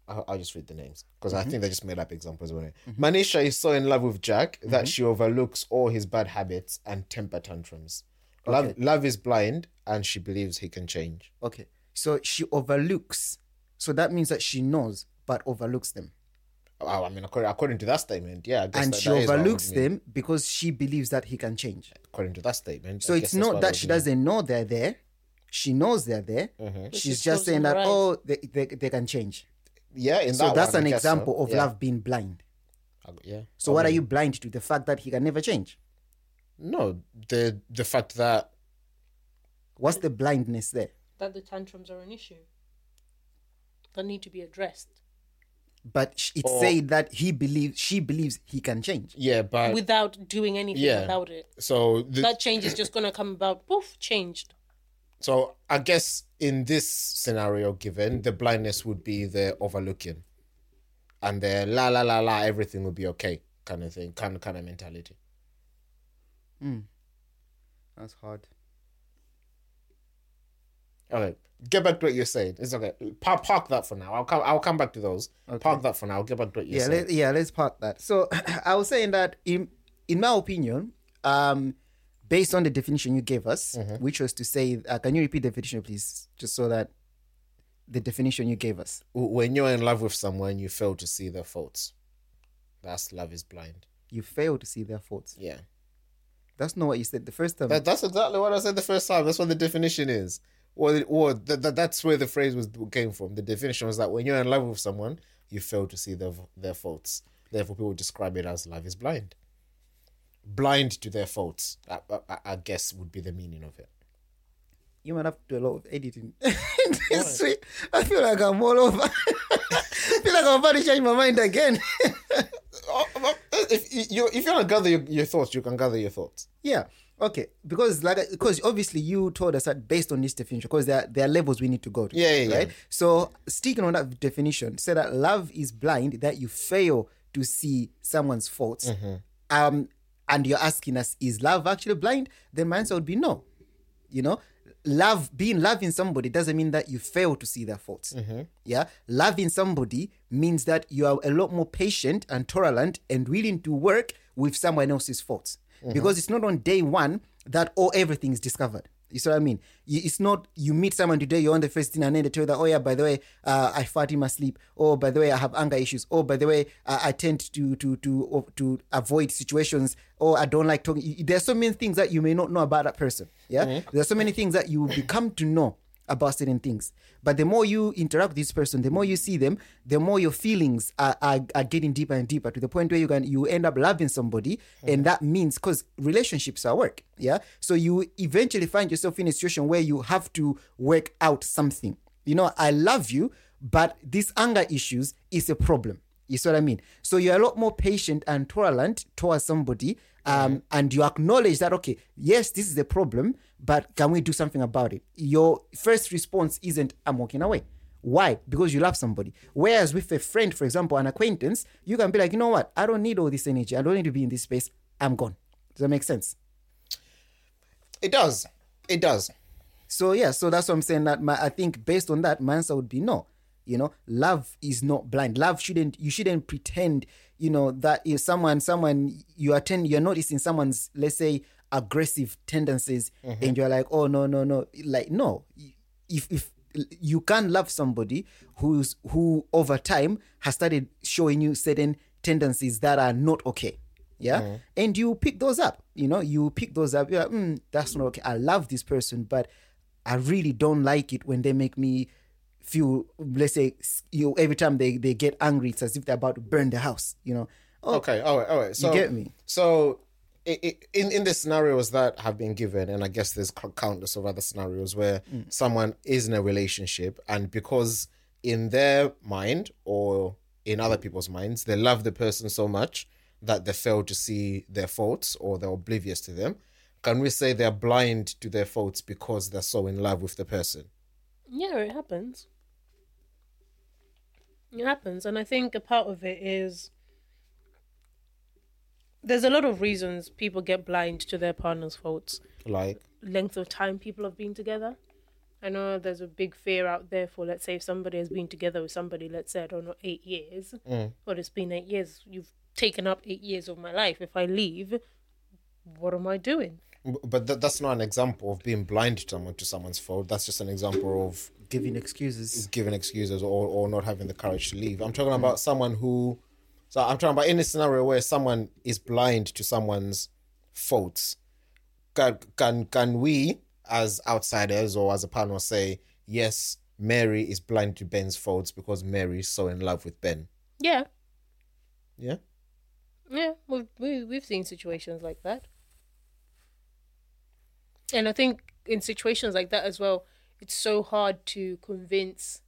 I'll, I'll just read the names because I mm-hmm. think they just made up examples. When mm-hmm. Manisha is so in love with Jack that mm-hmm. she overlooks all his bad habits and temper tantrums. Love,
Okay.
love is blind, and she believes he can change.
Okay, so she overlooks. So that means that she knows but overlooks them.
Oh, I mean, according, according to that statement, yeah. I guess
and
that-
she
that is what I would
overlooks them because she believes that he can change.
According to that statement.
So
I
it's not that she
mean.
doesn't know they're there. She knows they're there.
Mm-hmm.
She's
just
just saying that,
her eyes.
oh, they, they, they can change.
Yeah, in
So
that
that's
one,
an
I guess so.
example of
Yeah.
love being blind.
Yeah.
So what are you blind to? The fact that he can never change.
No, the the fact that
What's the blindness there?
that the tantrums are an issue that need to be addressed
But sh- it's
Or-
saying that he believes, she believes he can change.
yeah, but
without doing anything
Yeah.
about it.
so the,
That change is just gonna come about. Poof, changed.
So I guess in this scenario given, the blindness would be the overlooking, and the la la la la everything would be okay kind of thing, kind kind of mentality. Hmm.
That's hard.
Okay, get back to what you're saying. It's okay. Park, park that for now. I'll come. I'll come back to those. Park that for now. I'll get back to what you're
yeah,
saying.
let, yeah, let's park that. So I was saying that in in my opinion, um, based on the definition you gave us,
Mm-hmm.
which was to say, uh, can you repeat the definition, please, just so that the definition you gave us.
when you're in love with someone, you fail to see their faults. That's love is blind.
You fail to see their faults.
Yeah.
That's not what you said the first time.
That, that's exactly what I said the first time. That's what the definition is. Or, or th- th- that's where the phrase was came from. The definition was that when you're in love with someone, you fail to see their their faults. Therefore, people describe it as love is blind. Blind to their faults, I, I, I guess, would be the meaning of it.
you might have to do a lot of editing this week. I feel like I'm all over. I feel like I'm about to change my mind again.
Oh, If you if you want to gather your, your thoughts, you can gather your thoughts.
yeah. Okay. Because like because obviously you told us that based on this definition, because there are, there are levels we need to go to.
Yeah, yeah, yeah.
right. So sticking on that definition, say that love is blind, that you fail to see someone's faults.
Mm-hmm.
Um, and you're asking us, is love actually blind? Then my answer would be no. You know, love being loving somebody doesn't mean that you fail to see their faults.
Mm-hmm.
Yeah, loving somebody means that you are a lot more patient and tolerant and willing to work with someone else's faults
Mm-hmm.
because it's not on day one that all everything is discovered. You see what I mean? It's not you meet someone today, you're on the first dinner, and then they tell you that, oh yeah, by the way, uh, I fart in my sleep. Oh, by the way, I have anger issues. Oh, by the way, uh, I tend to to to to avoid situations. Oh, I don't like talking. There's so many things that you may not know about that person. Yeah, there's so many things that you will become to know about certain things. But the more you interact with this person, the more you see them, the more your feelings are, are, are getting deeper and deeper to the point where you can you end up loving somebody, and that means because relationships are work, yeah. So you eventually find yourself in a situation where you have to work out something. You know, I love you, but this anger issues is a problem. You see what I mean? So you're a lot more patient and tolerant towards somebody, um, and you acknowledge that okay, yes, this is a problem, but can we do something about it? Your first response isn't "I'm walking away." Why? Because you love somebody. Whereas with a friend, for example, an acquaintance, you can be like, you know what? I don't need all this energy. I don't need to be in this space. I'm gone. Does that make sense?
It does. It does.
So yeah, so that's what I'm saying. That my, I think based on that, my answer would be no. You know, love is not blind. Love shouldn't. You shouldn't pretend. You know that if someone, someone you attend, you're noticing someone's, let's say, aggressive tendencies, and you're like, oh no, no, no. Like no, if if you can't love somebody who's who over time has started showing you certain tendencies that are not okay yeah and you pick those up you know you pick those up you're like mm, that's not okay i love this person but i really don't like it when they make me feel let's say you every time they they get angry it's as if they're about to burn the house you know oh,
Okay. All right. All right. So
get me?
So, i i in in the scenarios that have been given, and I guess there's countless of other scenarios where
Mm.
someone is in a relationship, and because in their mind or in other people's minds, they love the person so much that they fail to see their faults or they're oblivious to them. Can we say they're blind to their faults because they're so in love with the person?
Yeah, it happens. It happens, and I think a part of it is there's a lot of reasons people get blind to their partner's faults.
Like,
Length of time people have been together. I know there's a big fear out there for, let's say, if somebody has been together with somebody, let's say, I don't know, eight years. Mm. Well, it's been eight years. You've taken up eight years of my life. If I leave, what am I doing?
B- but th- that's not an example of being blind to someone to someone's fault. That's just an example of
giving excuses
giving excuses or, or not having the courage to leave. I'm talking about someone who, so I'm talking about in a scenario where someone is blind to someone's faults. Can can can we as outsiders or as a panel say yes? Mary is blind to Ben's faults because Mary is so in love with Ben.
Yeah,
Yeah.
Yeah, we've we, we've seen situations like that, and I think in situations like that as well, it's so hard to convince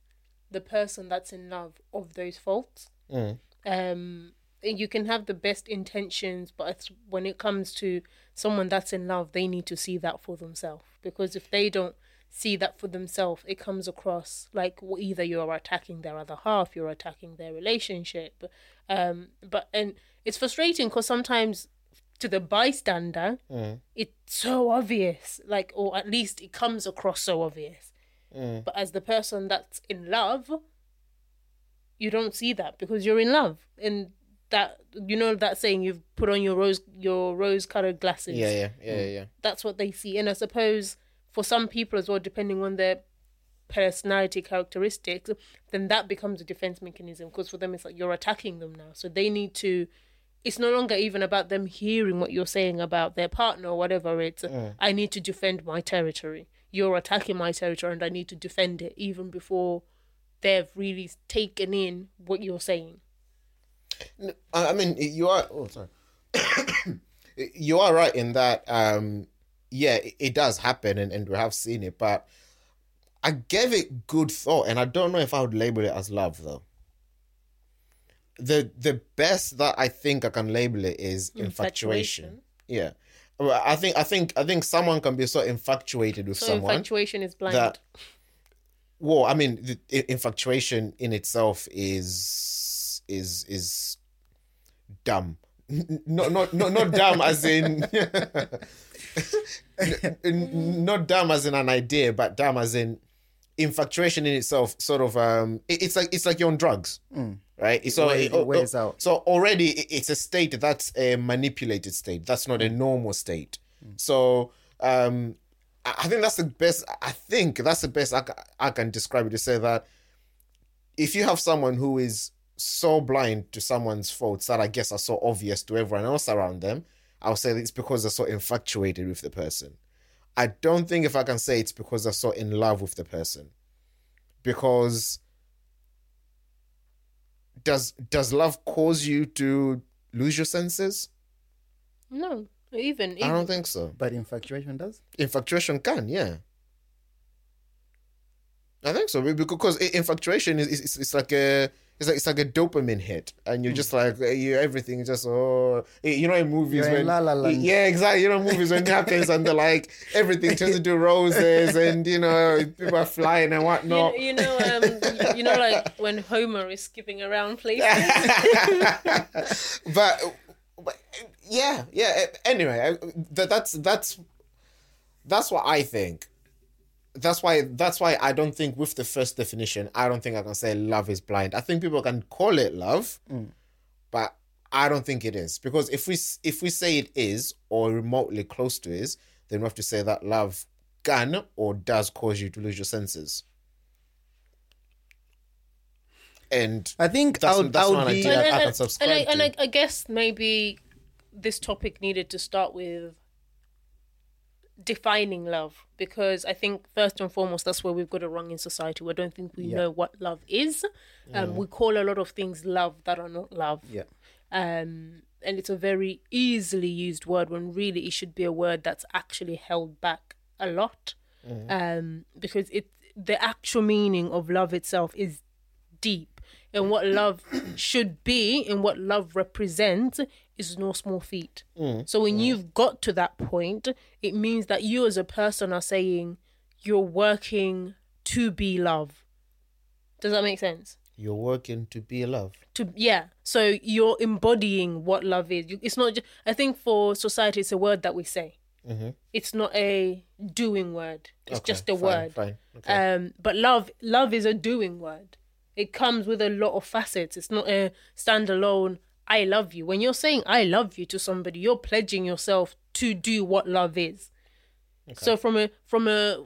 the person that's in love of those faults.
Mm.
Um, and you can have the best intentions, but it's, when it comes to someone that's in love, they need to see that for themselves. Because if they don't see that for themselves, it comes across like w- either you're attacking their other half, you're attacking their relationship. Um, but and it's frustrating because sometimes to the bystander, mm. it's so obvious, like or at least it comes across so obvious. Mm. But as the person that's in love, you don't see that because you're in love. And that you know that saying you've put on your rose your rose colored glasses?
Yeah, yeah, yeah, mm. yeah, yeah.
that's what they see. And i suppose for some people as well depending on their personality characteristics then that becomes a defense mechanism because for them it's like you're attacking them now. So they need to it's no longer even about them hearing what you're saying about their partner or whatever it's i need to defend my territory you're attacking my territory and i need to defend it even before they've really taken in what you're saying
I I mean, you are. Oh, sorry. you are right in that. Um, yeah, it, it does happen, and, and we have seen it. But I gave it good thought, and I don't know if I would label it as love though. The the best that I think I can label it is infatuation.
Infatuation.
Yeah, I think I think I think someone can be so infatuated with
so
someone
infatuation is blind
that well i mean the, infatuation in itself is is is dumb not not not, not dumb as in not dumb as in an idea but dumb as in infatuation in itself sort of um it- it's like it's like you're on drugs right so
It
it-
wears out.
so already it's a state that's a manipulated state that's not a normal state so um I I think that's the best. I think that's the best I, I can describe it to say that if you have someone who is so blind to someone's faults that I guess are so obvious to everyone else around them, I'll say it's because they're so infatuated with the person. I don't think if I can say it's because they're so in love with the person. Because does does love cause you to lose your senses?
No, even,
I don't think so.
But infatuation does.
Infatuation can, yeah. I think so because infatuation is it's, it's like a it's like it's like a dopamine hit, and you're just like uh, you everything is just oh you know in movies
You're in La La Land.
yeah exactly you know movies when it happens and they're like everything turns into roses and you know people are flying and whatnot.
you know, um, you, you know, like when Homer is skipping around places.
but, but yeah, yeah. Anyway, that, that's that's that's what I think. That's why that's why I don't think with the first definition, I don't think I can say love is blind. I think people can call it love, mm. but I don't think it is because if we if we say it is or remotely close to is, then we have to say that love can or does cause you to lose your senses. And
I think
That's-
I would,
that's
I would
one
be.
idea. I
and,
can subscribe
and, I, and. I, I guess maybe this topic needed to start with defining love because I think first and foremost that's where we've got it wrong in society. We don't think we know what love is. Um, We call a lot of things love that are not love.
Yeah.
Um, and it's a very easily used word when really it should be a word that's actually held back a lot. Um, because it the actual meaning of love itself is deep and what love should be and what love represents is no small feat. So when you've got to that point it means that you as a person are saying you're working to be love. Does that make sense?
You're working to be love.
to yeah. So you're embodying what love is. It's not just i think for society it's a word that we say. It's not a doing word. It's
Okay,
just a
fine,
word.
Fine. Okay.
um but love love is a doing word. It comes with a lot of facets. It's not a standalone i love you. When you're saying i love you to somebody you're pledging yourself to do what love is. So from a from a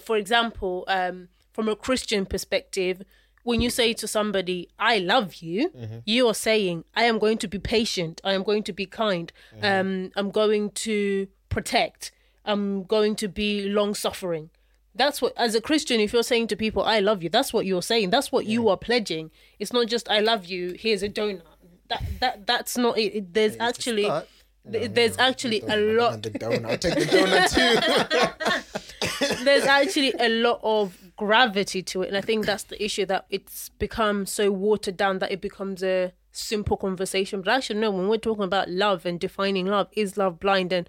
for example um from a christian perspective when you say to somebody i love you you are saying i am going to be patient. I am going to be kind. Um i'm going to protect. I'm going to be long suffering that's what as a christian if you're saying to people i love you that's what you're saying. That's what you are pledging. It's not just i love you here's a donut that that that's not it, It- there's actually
start.
th- there's actually a lot
the donut. I'll take the donut too.
there's actually a lot of gravity to it and i think that's the issue that it's become so watered down that it becomes a simple conversation but actually no when we're talking about love and defining love is love blind and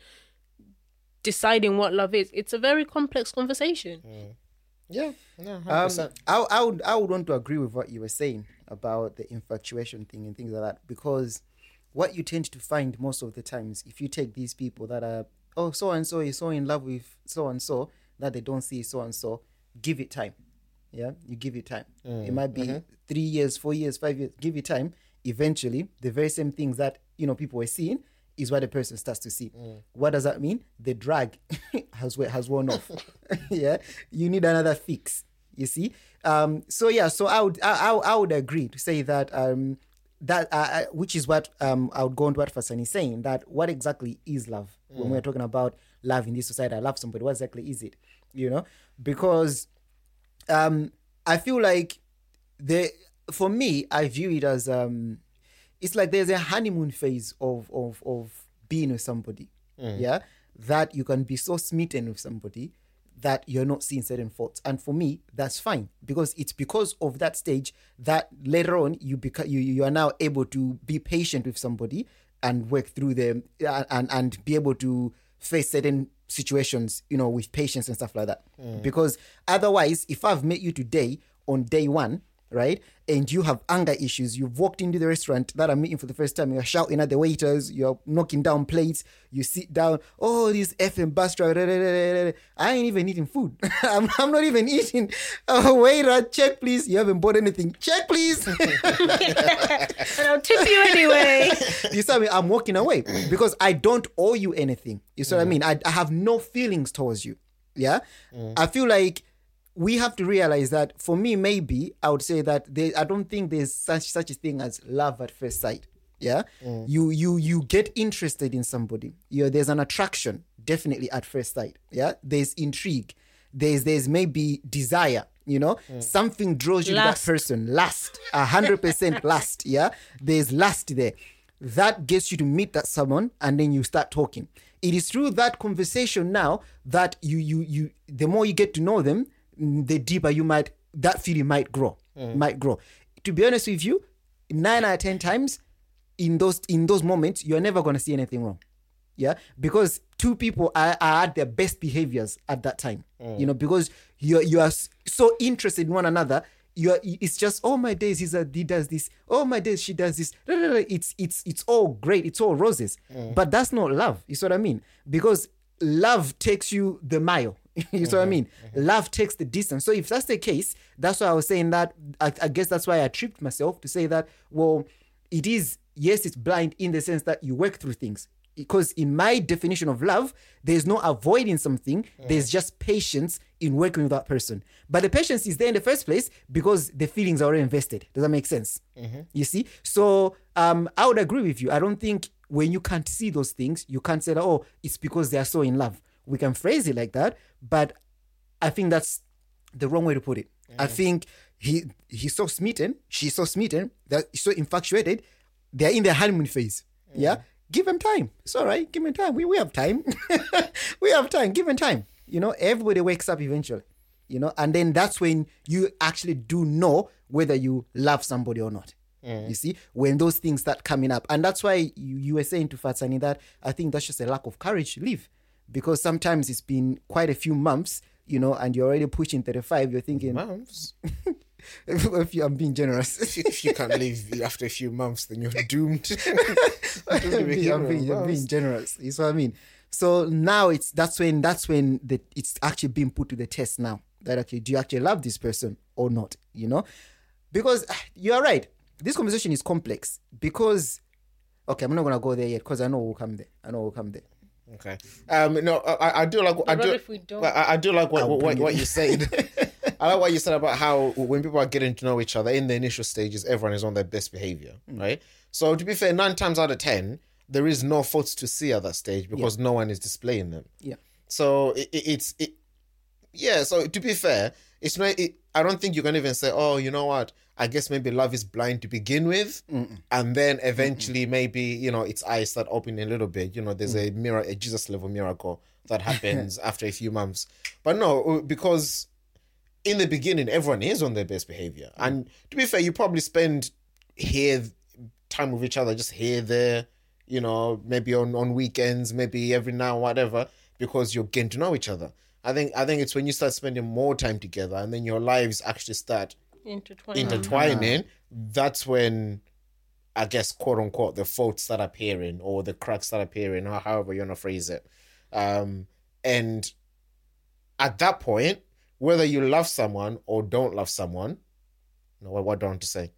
deciding what love is it's a very complex conversation
yeah. No, 100%.
Um, I, I would I would want to agree with what you were saying about the infatuation thing and things like that. Because what you tend to find most of the times if you take these people that are oh so and so is so in love with so and so that they don't see so and so give it time. Yeah? You give it time. Mm. It might be mm-hmm. three years four years five years give it time. Eventually the very same things that you know people were seeing is what the person starts to see. Mm. What does that mean? The drag has has worn off. Yeah? You need another fix. You see um so yeah so i would i, I, I would agree to say that um that uh, uh, which is what um i would go on to what Fatsani is saying that what exactly is love? When we're talking about love in this society i love somebody what exactly is it? You know? Because um i feel like the for me i view it as um it's like there's a honeymoon phase of of of being with somebody yeah? That you can be so smitten with somebody that you're not seeing certain faults. And for me that's fine because it's because of that stage that later on you become you, you are now able to be patient with somebody and work through them uh, and and be able to face certain situations you know with patience and stuff like that. Because otherwise if i've met you today on day one right? And you have anger issues. You've walked into the restaurant that I'm meeting for the first time. You're shouting at the waiters. You're knocking down plates. You sit down. Oh, this effing da. I ain't even eating food. I'm, I'm not even eating. Oh, waiter, check please. You haven't bought anything. Check please.
and i'll tip you anyway
you see what I mean? I'm walking away because I don't owe you anything. You see what I mm. mean? I, I have no feelings towards you. Yeah. Mm. I feel like we have to realize that for me, maybe I would say that there, I don't think there's such such a thing as love at first sight. Yeah. You you you get interested in somebody. You know, there's an attraction, definitely at first sight. Yeah. There's intrigue. There's there's maybe desire. You know, something draws you
Lust.
to that person. Lust. A hundred percent lust. Yeah. There's lust there. That gets you to meet that someone and then you start talking. It is through that conversation now that you you you the more you get to know them, mm, the deeper you might that feeling might grow. Mm. Might grow. To be honest with you, nine out of ten times in those in those moments, you're never gonna see anything wrong. Yeah, because two people are, are at their best behaviors at that time. Mm. You know, because you're you are so interested in one another. You're it's just oh my days he's a he does this. Oh my days she does this. It's it's it's all great. It's all roses. Mm. But that's not love. You see what I mean? Because love takes you the mile. you see what I mean? Love takes the distance. So if that's the case, that's why I was saying that. I, I guess that's why I tripped myself to say that. Well, it is yes, it's blind in the sense that you work through things. Because in my definition of love, there's no avoiding something. There's just patience in working with that person. But the patience is there in the first place because the feelings are already invested. Does that make sense? You see? So um, I would agree with you. I don't think when you can't see those things, you can't say that, oh, it's because they are so in love. We can phrase it like that, but I think that's the wrong way to put it. I think he he's so smitten, she's so smitten, that he's so infatuated. They're in their honeymoon phase. Yeah, give them time. It's all right. Give them time. We we have time. we have time. Give them time. You know, everybody wakes up eventually. You know, and then that's when you actually do know whether you love somebody or not. You see, when those things start coming up, and that's why you, you were saying to Fatsani that I think that's just a lack of courage to live, because sometimes it's been quite a few months, you know, and you're already pushing 35. You're thinking,
Months.
if you, I'm being generous.
If you, if you can't leave after a few months, then you're doomed.
I'm being, I'm being- I'm being generous. You see what I mean? So now it's that's when that's when the it's actually being put to the test now. That okay, do you actually love this person or not? You know, because ah, you are right. This conversation is complex because okay, I'm not gonna go there yet because I know we'll come there. I know we'll come there.
Okay. Um. No, I, I do like. I do.
if we don't?
I, I do like what
I'll
what, what, you said. I like what you said about how when people are getting to know each other in the initial stages, everyone is on their best behavior, right? So to be fair, nine times out of ten, there is no faults to see at that stage because no one is displaying them.
Yeah.
So it, it, it's it, yeah. So to be fair, it's not. It, I don't think you can even say, oh, you know what? I guess maybe love is blind to begin with, and then eventually maybe you know its eyes start opening a little bit. You know, there's a mirror, a Jesus level miracle that happens after a few months. But no, uh, because in the beginning, everyone is on their best behavior, and to be fair, you probably spend here time with each other, just here, there, you know, maybe on on weekends, maybe every now whatever, because you're getting to know each other. I think I think it's when you start spending more time together, and then your lives actually start
Intertwined.
intertwining. That's when, I guess, quote unquote, the faults start appearing or the cracks start appearing, or however you want to phrase it. Um, and at that point, whether you love someone or don't love someone, no, what, what do I want to say?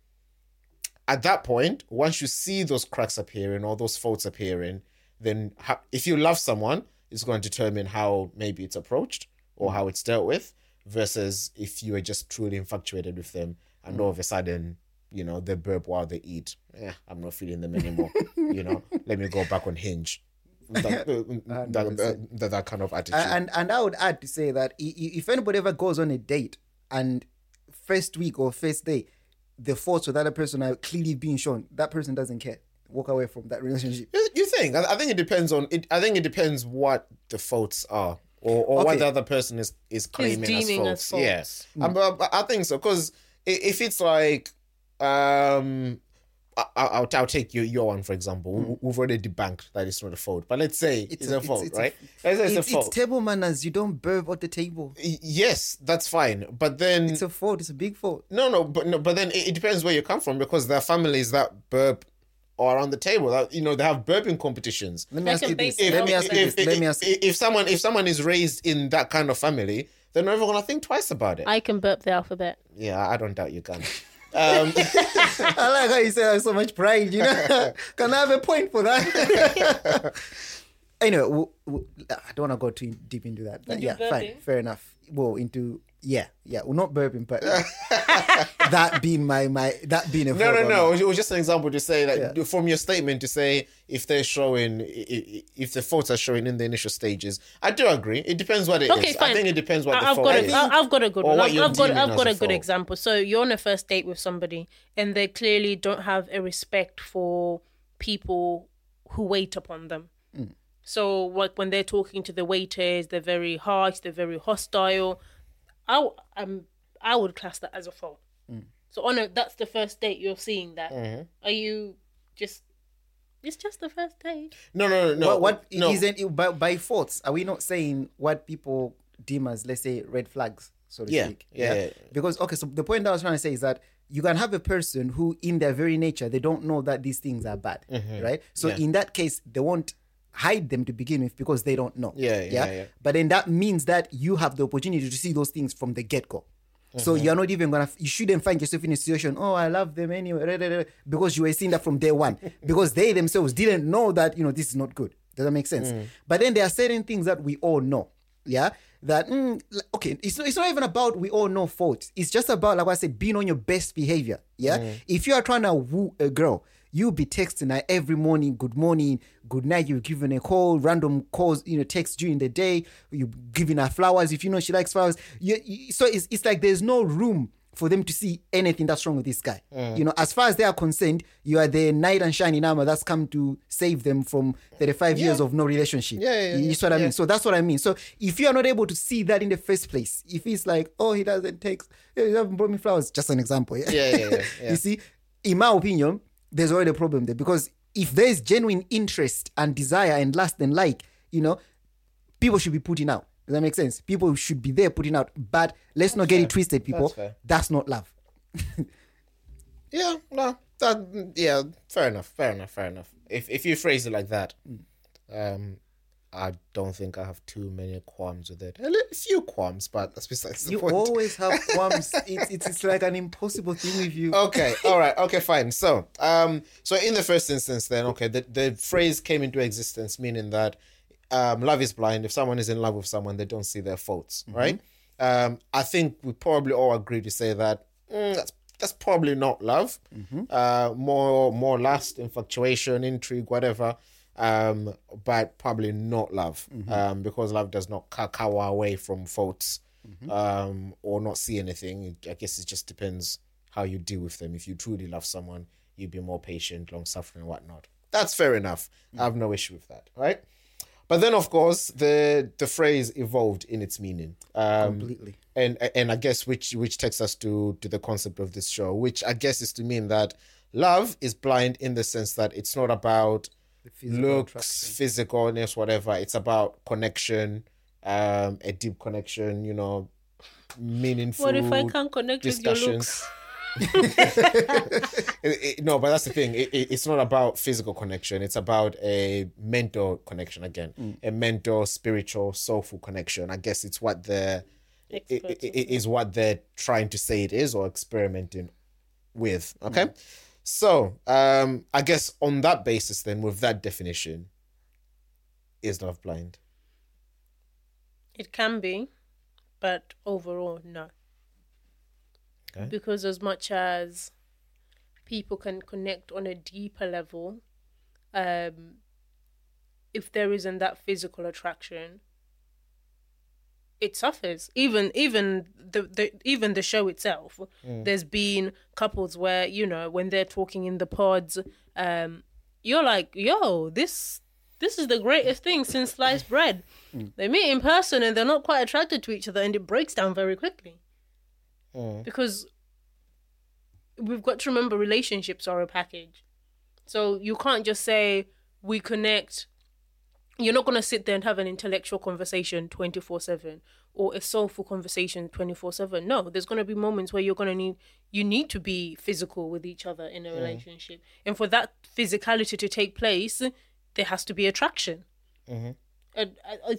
At that point, once you see those cracks appearing or those faults appearing, then ha- if you love someone, it's going to determine how maybe it's approached or how it's dealt with, versus if you are just truly infatuated with them and all of a sudden, you know, they burp while they eat. Yeah, I'm not feeling them anymore. you know, let me go back on Hinge. That, uh, mm, that, that, uh, that, that kind of attitude.
and and I would add to say that if anybody ever goes on a date and first week or first day, the faults of the other person are clearly being shown, that person doesn't care. Walk away from that relationship.
You- You think? I I think it depends on it. I think it depends what the faults are, or, or what the other person is is claiming as
deeming
faults.
as
Yeah,
faults.
Um, but- but I think so because if it's like, um, I, I'll, I'll take your your one for example. We- We've already debunked that it's not a fault, but let's say it's, a, fault,
it's
right? let's say it's,
it's,
a fault.
it's table manners. You don't burp at the table.
Yes, that's fine, but then
It's a fault. It's a big fault.
no, no, but no, but then it, it depends where you come from because there are families that burp or on the table you know they have burping competitions.
Let me ask you this.
base
Let me ask you
if,
this. Let me ask.
if, if someone if someone is raised in that kind of family, they're never gonna think twice about it.
I can burp the alphabet.
yeah, I don't doubt you can. Um,
I like how you say that with so much pride. You know, can I have a point for that? anyway, w- w- I don't want to go too deep into that. But
Into
yeah, fine, fair enough. Well, into yeah, yeah. Well, not burping, but that being my my that being a
No, no, no. It was just an example to say that
Yeah.
from your statement to say if they're showing, i- i- if the faults are showing in the initial stages. I do agree. It depends what it is.
Okay, fine.
I think it depends what the
I- I've
fault
got
is.
a, I- I've got a good
Or
one.
what
I've,
you're
I've got I've got
a
a good example. So you're on a first date with somebody, and they clearly don't have a respect for people who wait upon them.
Mm.
So like when they're talking to the waiters, they're very harsh, they're very hostile. I w- um I would class that as a fault.
Mm.
So on a that's the first date you're seeing that.
Mm-hmm.
Are you just? It's just the first date.
No, no, no, no.
what what
no.
not it by, by faults? Are we not saying what people deem as let's say red flags, so to
Yeah,
speak?
yeah, yeah.
Because okay, so the point I was trying to say is that you can have a person who, in their very nature, they don't know that these things are bad, right? So
Mm-hmm. Yeah.
in that case, they won't hide them to begin with because they don't know.
Yeah, yeah, yeah.
But then that means that you have the opportunity to see those things from the get go. So
Mm-hmm.
you're not even gonna. You shouldn't find yourself in a situation. Oh, I love them anyway, da, da, da," because you were seeing that from day one. because they themselves didn't know that you know this is not good. Does that make sense?
Mm.
But then there are certain things that we all know. Yeah, that mm, okay. It's not, it's not even about we all know fault. It's just about like I said, being on your best behavior. Yeah.
Mm.
If you are trying to woo a girl, you be texting her every morning, good morning, good night. You're giving a call, random calls, you know, text during the day. You giving her flowers if you know she likes flowers. You, you- so it's, it's like there's no room for them to see anything that's wrong with this guy.
Mm.
You know, as far as they are concerned, you are the knight and shining armor that's come to save them from 35 years of no relationship.
Yeah, yeah, yeah,
you see what I mean? So that's what I mean. So if you are not able to see that in the first place, if it's like, oh, he doesn't take, he haven't brought me flowers, just an example. Yeah,
Yeah, yeah, yeah, yeah.
you see, in my opinion, there's already a problem there because if there's genuine interest and desire and lust and like, you know, people should be putting out. Does that make sense? People should be there putting out. But let's not get it twisted, people.
That's.
That's not love.
Yeah, no, that yeah, fair enough, fair enough, fair enough. If if you phrase it like that, um, I don't think I have too many qualms with it. A few qualms, but that's besides the
You
point.
always have qualms. it's, it's it's like an impossible thing with you.
okay, all right, okay, fine. So, um, so in the first instance, then, okay, the the phrase came into existence, meaning that um, love is blind. If someone is in love with someone, they don't see their faults, right? Um, I think we probably all agree to say that mm, that's that's probably not love. Uh, more more lust, infatuation, intrigue, whatever. Um, but probably not love. Um, because love does not cower away from faults. Um, or not see anything. I guess it just depends how you deal with them. If you truly love someone, you'd be more patient, long suffering, and whatnot. That's fair enough. I have no issue with that, right? But then, of course, the the phrase evolved in its meaning. Um,
Completely.
and and I guess which which takes us to to the concept of this show, which I guess is to mean that love is blind in the sense that it's not about
physical
looks,
attraction.
physicalness, whatever. It's about connection, um, a deep connection. You know, meaningful.
What if I can't connect with your looks?
It- it- no, but that's the thing. It, it- it's not about physical connection. It's about a mental connection again,
Mm.
a mental, spiritual, soulful connection. I guess it's what the it, it, it is what they're trying to say it is or experimenting with. Okay, so um, I guess on that basis, then with that definition, is love blind?
It can be, but overall, no.
Okay.
Because as much as people can connect on a deeper level, um, if there isn't that physical attraction, it suffers. Even even the, the even the show itself, mm. there's been couples where you know when they're talking in the pods, um, you're like, yo, this this is the greatest thing since sliced bread. Mm. They meet in person and they're not quite attracted to each other, and it breaks down very quickly. Mm. Because we've got to remember relationships are a package. So you can't just say we connect. You're not going to sit there and have an intellectual conversation 24 7 or a soulful conversation 24 7. No, there's going to be moments where you're going to need, you need to be physical with each other in a relationship. And for that physicality to take place, there has to be attraction. Mm-hmm. And I, I,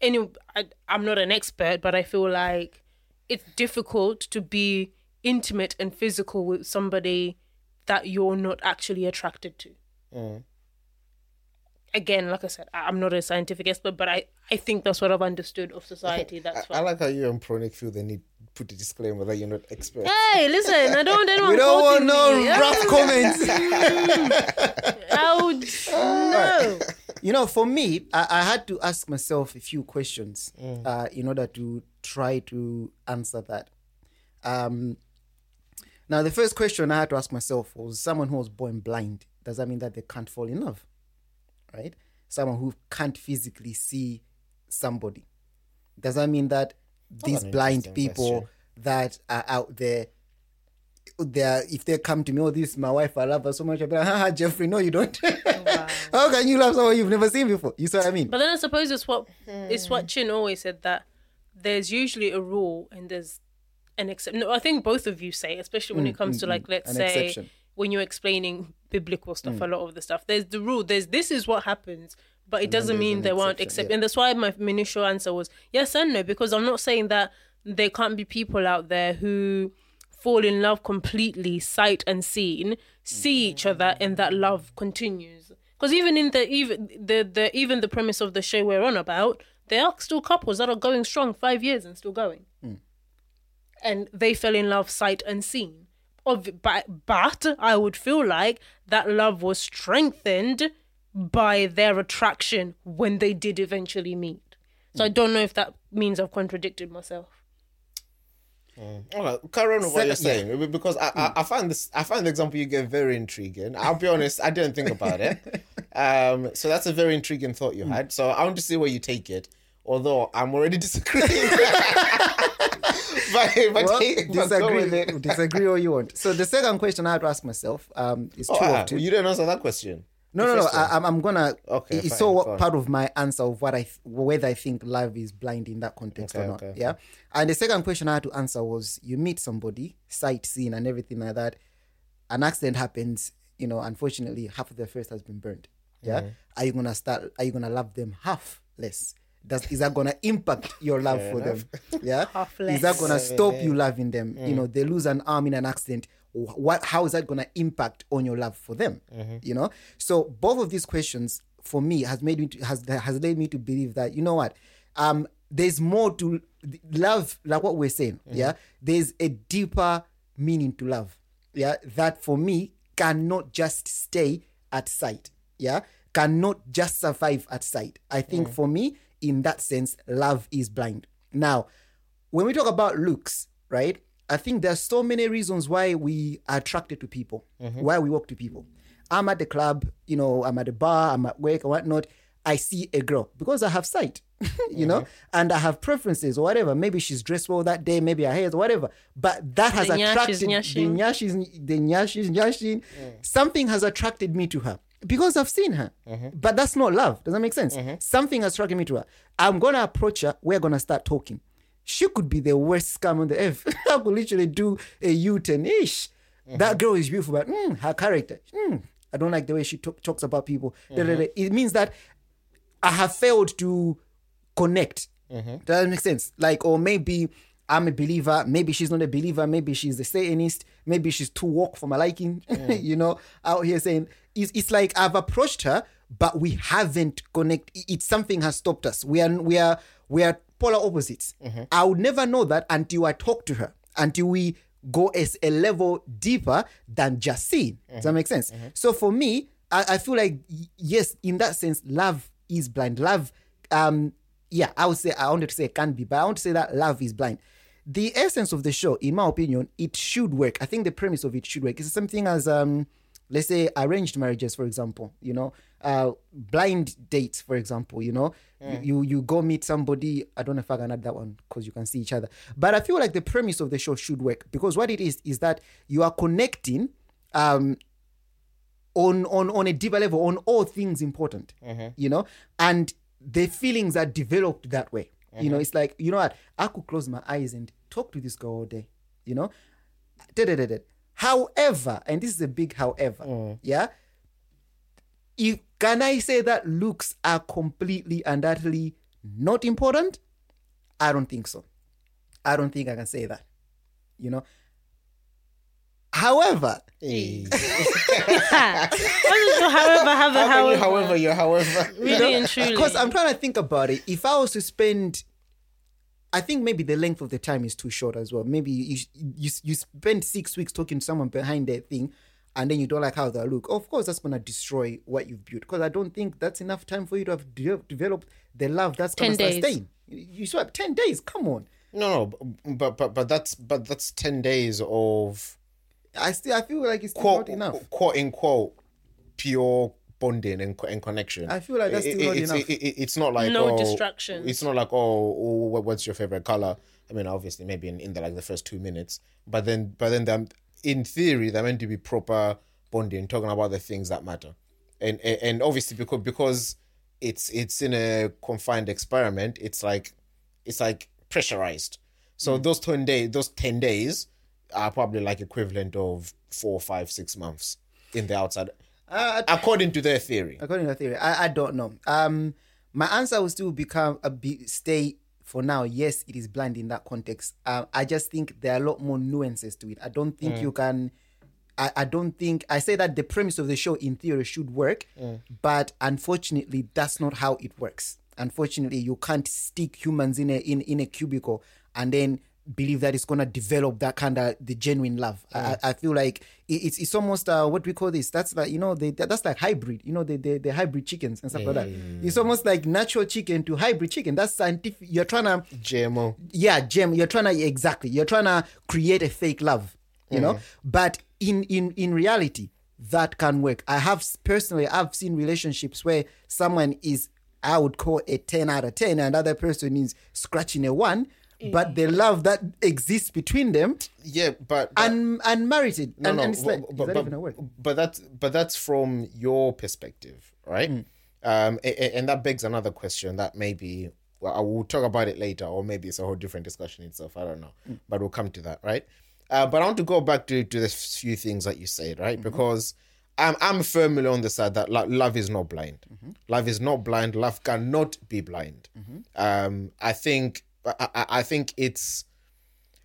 anyway, I, I'm not an expert, but I feel like it's difficult to be intimate and physical with somebody that you're not actually attracted to. Mm-hmm. Again, like I said, I- I'm not a scientific expert, but I, I think that's what I've understood of society. That's
I. I like how you and Pronic feel they need to put a disclaimer that you're not expert.
Hey, listen, I don't want anyone
We don't want no
me.
Rough comments.
I would, no.
you know, for me, I, I had to ask myself a few questions uh, in order to try to answer that. Um, now, the first question I had to ask myself was someone who was born blind, does that mean that they can't fall in love? Right? Someone who can't physically see somebody. Does that mean that these blind people
question.
that are out there they're if they come to me, oh, this is my wife, I love her so much. I'll be like, haha, Jeffrey, no, you don't. How can you love someone you've never seen before? You see what I mean?
But then I suppose it's what it's what Chin always said that there's usually a rule and there's an exception. No, I think both of you say, especially when it hmm, comes hmm, to like hmm.
let's
say
exception.
When you're explaining biblical stuff, a lot of the stuff. There's the rule. There's this is what happens, but it doesn't mean they won't accept.
yeah.
And that's why my initial answer was yes and no because I'm not saying that there can't be people out there who fall in love completely, sight and seen, see each other, and that love continues. Because even in the even the the even the premise of the show we're on about, there are still couples that are going strong five years and still going, and they fell in love sight unseen. Of but but I would feel like that love was strengthened by their attraction when they did eventually meet. So I don't know if that means I've contradicted myself.
All right, carry on with what you're
Second-
saying because I, I, I find this I find the example you gave very intriguing. I'll be honest, I didn't think about it. Um, so that's a very intriguing thought you had. So I want to see where you take it. Although I'm already disagreeing. but, but,
Well, disagree, disagree all you want. So the second question I had to ask myself um, is two
Oh, ah,
of two.
you didn't answer that question.
No,
The
no, no. I, I'm, I'm gonna.
Okay,
it's
fine,
so what
fine.
part of my answer of what I th- whether I think love is blind in that context
Okay,
or not.
okay.
Yeah. And the second question I had to answer was: you meet somebody, sight seen, and everything like that. An accident happens. You know, unfortunately, half of their face has been burned. Yeah.
Mm-hmm.
Are you gonna start? Are you gonna love them half less? Does is that gonna impact your love for them? Yeah.
Half
Is that gonna stop you loving them?
Mm.
You know, they lose an arm in an accident. What? How is that gonna impact on your love for them?
Mm-hmm.
You know. So both of these questions for me has made me to, has has led me to believe that you know what, um, there's more to love. Like what we're saying,
Mm-hmm.
yeah. There's a deeper meaning to love. Yeah, that for me cannot just stay at sight. Yeah, cannot just survive at sight. I think for me, in that sense, love is blind. Now, when we talk about looks, right? I think there are so many reasons why we are attracted to people, mm-hmm. why we walk to people. I'm at the club, you know, I'm at the bar, I'm at work or whatnot. I see a girl because I have sight, you know, mm-hmm. and I have preferences or whatever. Maybe she's dressed well that day, maybe her hair is whatever. But that has
The nyash
attracted
is
the
nyashing.
the nyash is nyashing. Mm. Something has attracted me to her because I've seen her. Mm-hmm. But that's not love. Does that make sense? Mm-hmm. Something has attracted me to her. I'm gonna approach her. We're gonna start talking. She could be the worst scam on the earth. I could literally do a U-turn ish. Mm-hmm. That girl is beautiful, but mm, her character. mm, I don't like the way she talk, talks about people. Da. It means that I have failed to connect. Does that make sense? Like, or maybe I'm a believer, maybe she's not a believer, maybe she's a Satanist, maybe she's too woke for my liking, you know, out here saying it's, it's like I've approached her, but we haven't connect. It's something has stopped us. We are we are we are polar opposites. Mm-hmm. I would never know that until I talk to her, until we go as a level deeper than just seeing. Does that mm-hmm. make sense? Mm-hmm. So for me, I, I feel like yes, in that sense, love is blind. Love, um, yeah, I would say I wanted to say it can be, but I want to say that love is blind. The essence of the show, in my opinion, it should work. I think the premise of it should work. It's the same thing as um, let's say arranged marriages, for example. You know, uh, blind dates, for example. You know, you you go meet somebody. I don't know if I can add that one because you can see each other. But I feel like the premise of the show should work because what it is is that you are connecting um on on on a deeper level on all things important you know and the feelings are developed that way you know mm-hmm. it's like you know what? I could close my eyes and talk to this girl all day you know? Da-da-da-da. however and this is a big however mm. yeah? If can i say that looks are completely and utterly not important? I don't think so. I don't think i can say that you know However,
Hey.
What does your however have a
However,
however?
however, you however.
really and truly.
because I'm trying to think about it. If I was to spend, I think maybe the length of the time is too short as well. Maybe you you you spend six weeks talking to someone behind their thing, and then you don't like how they look. Of course, that's gonna destroy what you've built. Because I don't think that's enough time for you to have de- developed the love that's gonna
10 days.
sustain. You you swipe ten days. Come on.
No, no, but but but that's but that's ten days of
I still I feel like it's still
quote
not enough.
quote unquote pure bonding and, and connection.
I feel like that's
It-
still not
it's,
enough.
it- it- it's not like
No
oh,
distractions.
It's not like oh, oh, what's your favorite color? I mean, obviously, maybe in, in the like the first two minutes, but then but then them in theory they're meant to be proper bonding, talking about the things that matter, and and, and obviously because because it's it's in a confined experiment, it's like it's like pressurized. So
Mm.
those ten days, those ten days are probably like equivalent of four, five, six months in the outside,
Uh,
according to their theory.
according to their theory, I, I don't know. Um, my answer will still become a be, stay for now. Yes, it is blind in that context. Uh, I just think there are a lot more nuances to it. I don't think you can. I, I don't think I say that the premise of the show in theory should work, but unfortunately, that's not how it works. Unfortunately, you can't stick humans in a in, in a cubicle and then believe that it's gonna develop that kind of the genuine love. I, I I feel like it's it's almost uh, what we call this. That's like you know the, that's like hybrid. You know the, the the hybrid chickens and stuff like that. It's almost like natural chicken to hybrid chicken. That's scientific. You're trying to
GMO.
yeah gem you're trying to exactly you're trying to create a fake love you know but in in in reality that can work i have personally i've seen relationships where someone is i would call a 10 out of 10 and another person is scratching a 1 but the love that exists between them
Yeah, but, but
un, unmerited
no,
and,
no,
and it's like,
but,
is that
but,
even a word
but that's but that's from your perspective, right?
Mm.
Um, a- a- and that begs another question that maybe well, I will talk about it later, or maybe it's a whole different discussion itself. I don't know,
Mm.
but we'll come to that, right? Uh, but I want to go back to to the few things that you said, right?
Mm-hmm.
Because I'm I'm firmly on the side that lo- love is not blind.
Mm-hmm.
Love is not blind. Love cannot be blind. Um, I think I, I, think it's.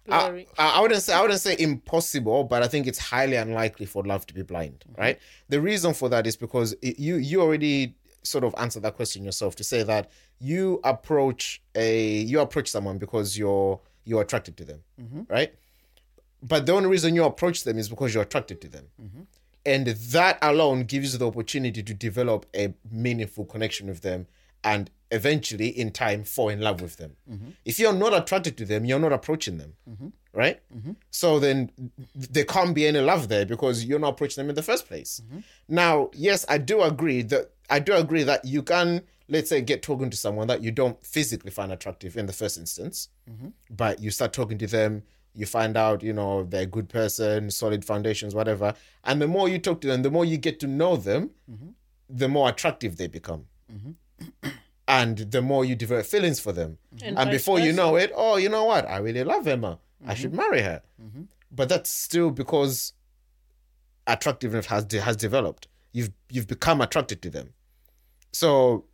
I, I wouldn't say I wouldn't say impossible, but I think it's highly unlikely for love to be blind, mm-hmm. right? The reason for that is because it, you you already sort of answered that question yourself to say that you approach a you approach someone because you're you're attracted to them, mm-hmm. right? But the only reason you approach them is because you're attracted to them. Mm-hmm. And that alone gives you the opportunity to develop a meaningful connection with them and eventually, in time, fall in love with them. If you're not attracted to them, you're not approaching them, right? So then there can't be any love there because you're not approaching them in the first place. Now, yes, I do agree that I do agree that you can, let's say, get talking to someone that you don't physically find attractive in the first instance, but you start talking to them you find out you know they're a good person solid foundations whatever and the more you talk to them the more you get to know them the more attractive they become and the more you develop feelings for them. Mm-hmm. And,
vice
before you know it oh you know what? I really love emma. I mm-hmm. should marry her. Mm-hmm. But that's still because attractiveness has de- has developed. You've you've become attracted to them. So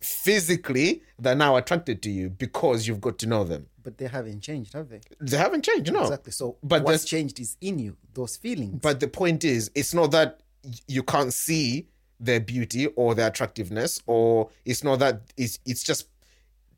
physically they're now attracted to you because you've got to know them.
But they haven't changed have they?
They haven't changed no.
Exactly. So
But
what's changed is in you those feelings.
But the point is, it's not that you can't see their beauty or their attractiveness, or it's not that it's it's just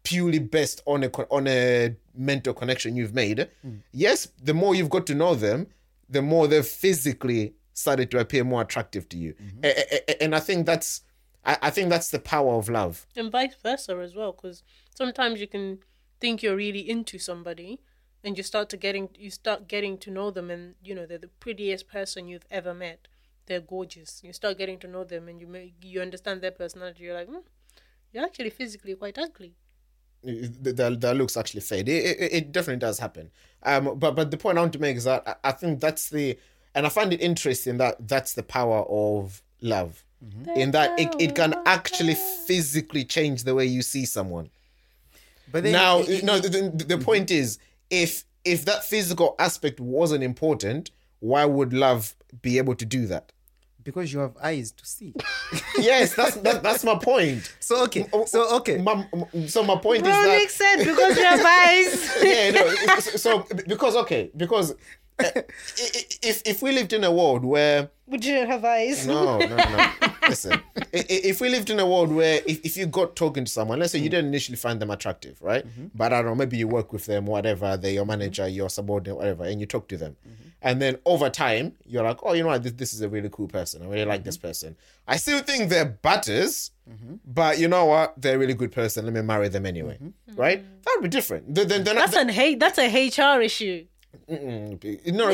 purely based on a on a mental connection you've made. Mm. Yes, the more you've got to know them, the more they've physically started to appear more attractive to you, mm-hmm. A- a- a- and I think that's I, I think that's the power of love.
and vice versa as well because sometimes you can think you're really into somebody and you start to getting you start getting to know them and you know they're the prettiest person you've ever met they're gorgeous you start getting to know them and you may, you understand their personality you're like hmm, you're actually physically quite ugly
the, the looks actually fade. It, it, it definitely does happen. Um, but but the point I want to make is that I, I think that's the, and I find it interesting that that's the power of love, in that it, it can actually physically change the way you see someone.
but then
now,
it- it-
no, the, the, the point is, if if that physical aspect wasn't important, why would love be able to do that?
Because you have eyes to see.
yes, that's that, that's my point.
So okay, so okay.
My, my- so my point
Bro,
is that
Nick said because you have eyes.
yeah, no. So, so because okay, because i- i- Eh, if if we lived in a world where
Would you have eyes?
no, no, no. Listen, if we lived in a world where if, if you got talking to someone, let's say you mm. didn't initially find them attractive, right? Mm-hmm. But I don't know, maybe you work with them, whatever, they're your manager, mm-hmm. your subordinate, whatever, and you talk to them. Mm-hmm. And then over time, you're like, oh, you know what, this, this is a really cool person. I really like this person. I still think they're butters, but you know what? They're a really good person. Let me marry them anyway, right? That would be different. Then, then, then
That's an hate. That's a HR issue.
Mm, No,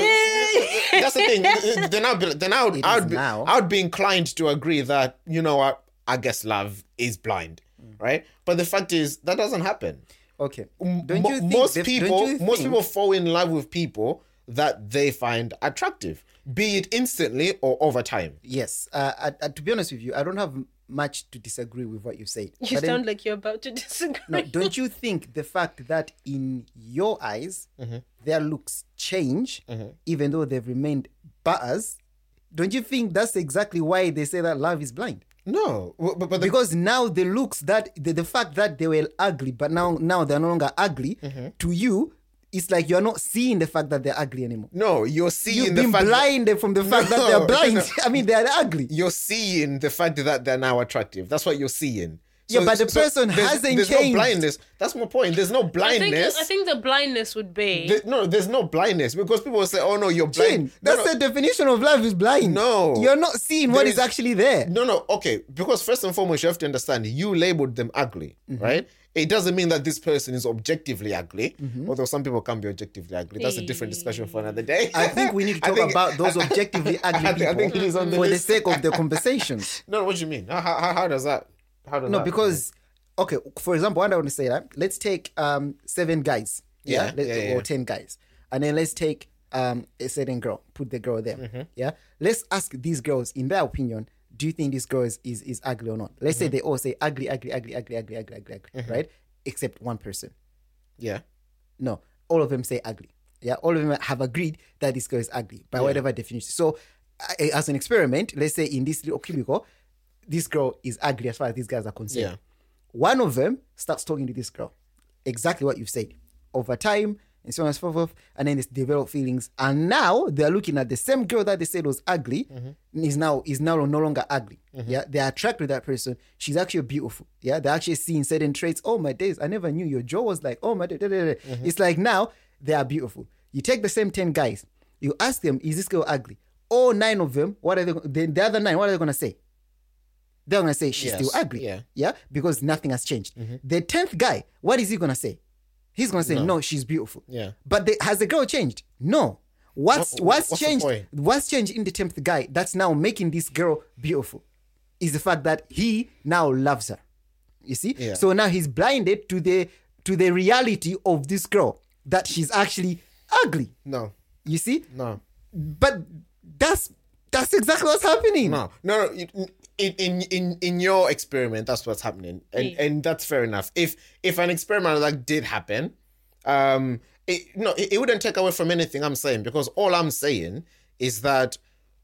that's the thing. Then I'd be, then I would, I'd be,
now.
I would be inclined to agree that you know what, I guess love is blind, right? But the fact is that doesn't happen.
Okay. Don't
mo-
you think
most
the- don't
people,
you
most people fall in love with people that they find attractive, be it instantly or over time.
Yes. Uh, uh, uh, to be honest with you, I don't have much to disagree with what you said.
You
But then-
sound like you're about to disagree.
no, don't you think the fact that in your eyes
Mm-hmm.
their looks change, even though they've remained butters, don't you think that's exactly why they say that love is blind?
No, but, but the,
Because now the looks that the, the fact that they were ugly, but now now they're no longer ugly
Mm-hmm.
to you, it's like you're not seeing the fact that they're ugly anymore.
no, you're seeing
You've
the
been
fact that-
from the fact that they're blind.
no.
I mean, they're ugly.
you're seeing the fact that they're now attractive. That's what you're seeing.
Yeah, but the person
there's-
hasn't
there's
changed.
no blindness. That's my point. There's no
I think,
blindness.
I think the blindness would be.
There- no, there's no blindness because people will say, "Oh no, you're blind." No,
that's
no,
the definition of love is blind.
No.
You're not seeing what
There
is
is-
actually there.
no, no. Okay, because first and foremost, you have to understand you labeled them ugly,
Mm-hmm.
right? It doesn't mean that this person is objectively ugly,
Mm-hmm.
although some people can be objectively ugly. That's a different discussion for another day.
I think we need to talk
think-
about those objectively ugly
I
people
I think it is on the
for the sake of the conversations.
No, what do you mean? How, how, how does that? How does
No,
that?
because okay, for example, what I want to say that let's take um seven guys, yeah,
Yeah, yeah,
or ten guys, and then let's take um a certain girl, put the girl there,
Mm-hmm.
yeah. Let's ask these girls, in their opinion, do you think this girl is is, is ugly or not? Let's say
Mm-hmm.
they all say ugly, ugly, ugly, ugly, ugly, ugly, ugly, ugly, right? Except one person.
yeah,
No, all of them say ugly. Yeah, all of them have agreed that this girl is ugly by whatever definition. So, uh, as an experiment, let's say in this little cubicle, this girl is ugly as far as these guys are concerned.
Yeah.
One of them starts talking to this girl, exactly what you've said. Over time, and so on and so forth, and then they develop feelings. And now they're looking at the same girl that they said was ugly, mm-hmm. is now is now no longer ugly. Mm-hmm. Yeah, they're attracted to that person. She's actually beautiful. Yeah, they're actually seeing certain traits. Oh my days, I never knew your jaw was like. Oh my, da, da, da, da. Mm-hmm. it's like now they are beautiful. You take the same ten guys, you ask them, is this girl ugly? All nine of them, what are they? The, the other nine, what are they gonna say? They're gonna say she's
Yes,
still ugly.
yeah.
Yeah, because nothing has changed. The tenth guy, what is he gonna say? He's gonna say, no, she's beautiful.
Yeah.
But the, has the girl changed? No. What's
What-
what's,
what's
changed? What's changed in the tenth guy that's now making this girl beautiful is the fact that he now loves her. You see?
Yeah.
So now he's blinded to the to the reality of this girl that she's actually ugly.
no,
You see?
no.
But that's that's exactly what's happening.
No, no, no. In, in in in your experiment, that's what's happening, and
Yeah.
and that's fair enough. If if an experiment like did happen, um, it, no, it, it wouldn't take away from anything I'm saying because all I'm saying is that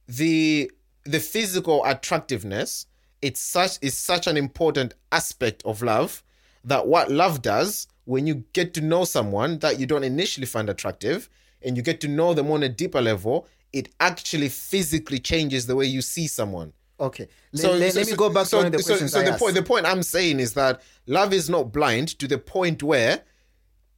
the the physical attractiveness it's such is such an important aspect of love that what love does when you get to know someone that you don't initially find attractive and you get to know them on a deeper level it actually physically changes the way you see someone
Okay. Let, let, let me go back
so,
to one of the
so-
questions
so
I
the
asked.
point the point i'm saying is that love is not blind to the point where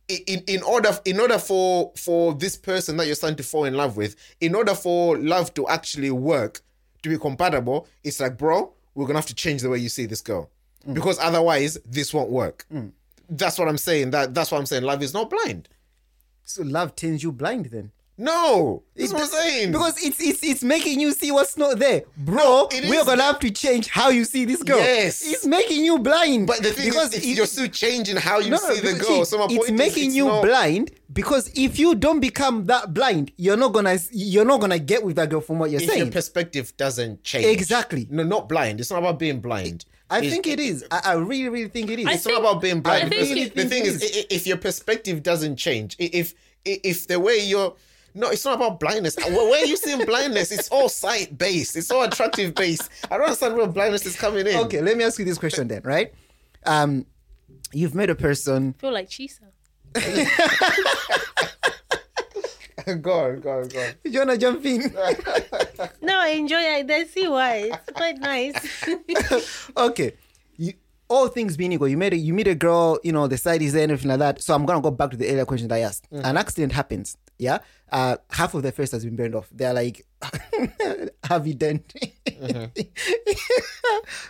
in, in order in order for for this person that you're starting to fall in love with in order for love to actually work to be compatible it's like bro we're gonna have to change the way you see this girl
Mm.
because otherwise this won't work that's what i'm saying that that's what i'm saying love is not blind
So love turns you blind then.
No that's what i'm saying
Because it's it's it's making you see what's not there, bro.
it
we're gonna have to change how you see this girl.
Yes.
it's making you blind.
but the thing
because
is it's,
it-
you're still changing how you
no, no,
see the girl
see,
so my
it's
point is
making
it's
you
not-
blind because if you don't become that blind, you're not gonna you're not gonna get with that girl from what you're
if your perspective doesn't change.
Exactly.
No, not blind. It's not about being blind.
I
It's-
think it is. I, I really really think it is.
I
It's
think-
not about being blind.
I
because
think
the thing is,
it
i- i- if your perspective doesn't change, i- if if the way you're No, it's not about blindness. Where, where are you seeing blindness? It's all sight based. It's all attractive based. I don't understand where blindness is coming in.
Okay, let me ask you this question then, right? Um, you've met a person.
I feel like Chisa.
go on, go on, go on.
Do you wanna jump in?
No, I enjoy it. I see why. It's quite nice.
okay. You, all things being equal, you met a, you meet a girl, you know, the side is there and everything like that. So I'm gonna go back to the earlier question that I asked. An accident happens, yeah. Uh, half of the face has been burned off. They're like Harvey Dent,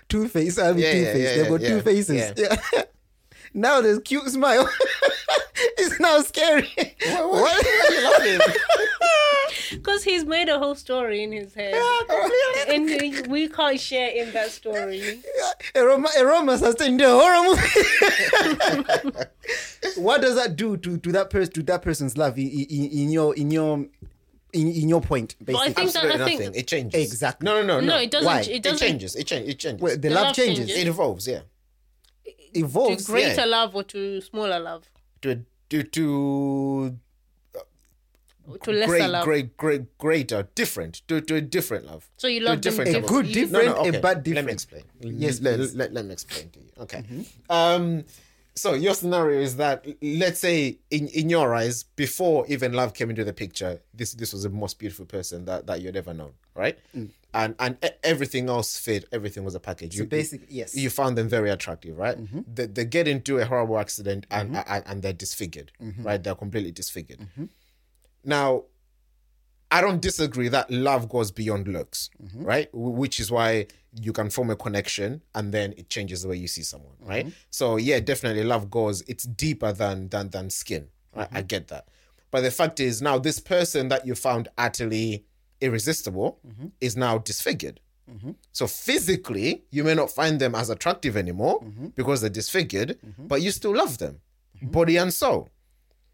two face, Harvey
Yeah,
two
yeah,
face.
yeah,
They've got two
yeah.
faces. Yeah. now there's cute smile. it's now scary.
What? are you laughing?
Because he's made a whole story in his head. and we- we can't share in that story.
a, rom- a romance has turned into a horror movie. what does that do to, to that person to that person's love in, in, in your in your in, in your point
But I
basically?
think that I
Absolutely
think.
It changes.
Exactly.
No, no, no, no.
no, it doesn't.
Why?
It
It
doesn't.
changes. It changes. It changes.
Well, the,
The
love,
love
changes,
changes.
it evolves. Yeah.
To greater
yeah.
love or to smaller love,
To to to
or to lesser
great,
love.
great, great, greater, different. To to a different love.
So you
To a
love them
different
A good different,
No, no, okay.
a bad different.
Let me explain.
Yes,
let,
please.
let, let me explain to you. Okay. Um. So your scenario is that let's say in in your eyes before even love came into the picture, this this was the most beautiful person that that you'd ever known, right? Mm. And and e- everything else fit. Everything was a package.
So basic- yes.
You found them very attractive, right? Mm-hmm. They, they get into a horrible accident and mm-hmm. and, and they're disfigured, mm-hmm. right? They're completely disfigured. Now, I don't disagree that love goes beyond looks, mm-hmm. right? Wh- Which is why you can form a connection and then it changes the way you see someone, mm-hmm. right? So yeah, definitely love goes it's deeper than than than skin. Right? I mm-hmm. get that. But the fact is now this person that you found utterly irresistible is now disfigured. So physically, you may not find them as attractive anymore because they're disfigured, but you still love them, body and soul.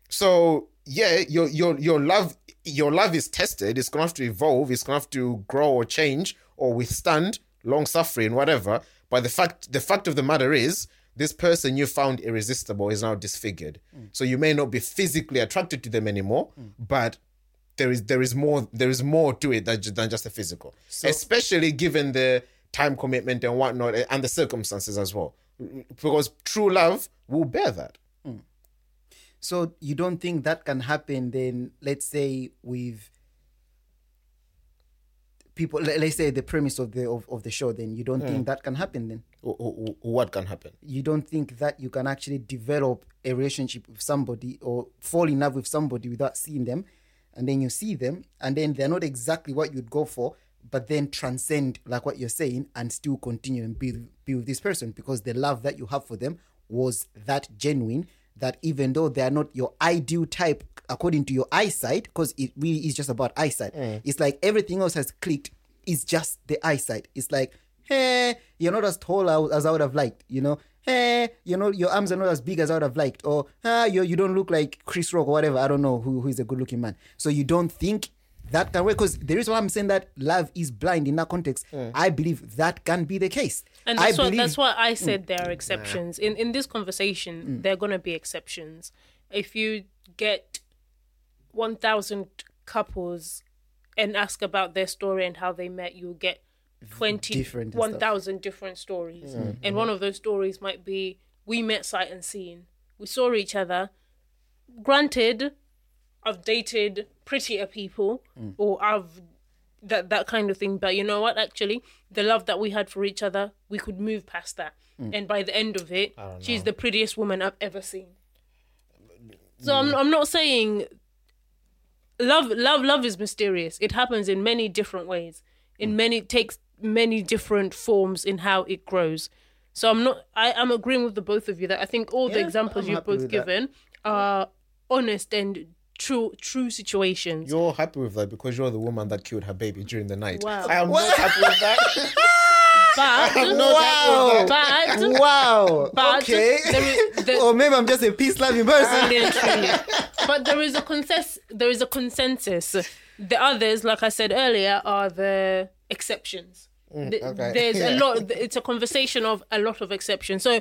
So yeah, your your your love your love is tested. It's gonna have to evolve. It's gonna have to grow or change or withstand long suffering, whatever. But the fact the fact of the matter is, this person you found irresistible is now disfigured. Mm. So you may not be physically attracted to them anymore, mm. but there is there is more there is more to it than, than just the physical. Especially given the time commitment and whatnot eh, and the circumstances as well. Mm, because true love will bear that.
So you don't think that can happen then let's say with people let- let's say the premise of the of, of the show then you don't think mm. that can happen then
what can happen?
you don't think that you can actually develop a relationship with somebody or fall in love with somebody without seeing them and then you see them and then they're not exactly what you'd go for but then transcend like what you're saying and still continue and be, be with this person because the love that you have for them was that genuine that even though they are not your ideal type according to your eyesight because it really is just about eyesight it's like everything else has clicked it's just the eyesight it's like hey, you're not as tall as- as I would have liked, you know. Hey, you know, your arms are not as big as I would have liked, or ah, you you don't look like Chris Rock or whatever. I don't know who who is a good looking man. So you don't think that can work because the reason why I'm saying that love is blind in that context, mm. I believe that can be the case.
And
I
that's what
believe,
that's why I said mm. there are exceptions. In in this conversation, mm. there are gonna be exceptions. If you get one thousand couples and ask about their story and how they met, you'll get twenty
Different
one thousand different stories. And one of those stories might be we met sight and seen. We saw each other. Granted, I've dated prettier people mm. or I've that that kind of thing. But you know what? Actually, the love that we had for each other, we could move past that. Mm. And by the end of it, she's the prettiest woman I've ever seen. So I'm mm. I'm not saying love love love is mysterious. It happens in many different ways. In many takes many different forms in how it grows. So I'm not I am agreeing with the both of you that I think all the examples
I'm
you've both
with that.
given are honest and true true situations.
You're happy with that because you're the woman that killed her baby during the night.
Wow.
I am not happy with that.
But
wow,
but
wow,
But
okay.
there is- there-
or maybe I'm just a peace loving person.
But there is a consensus. There is a consensus. The others, like I said earlier, are the exceptions. Mm, the-
okay.
There's a lot. It's a conversation of a lot of exceptions. So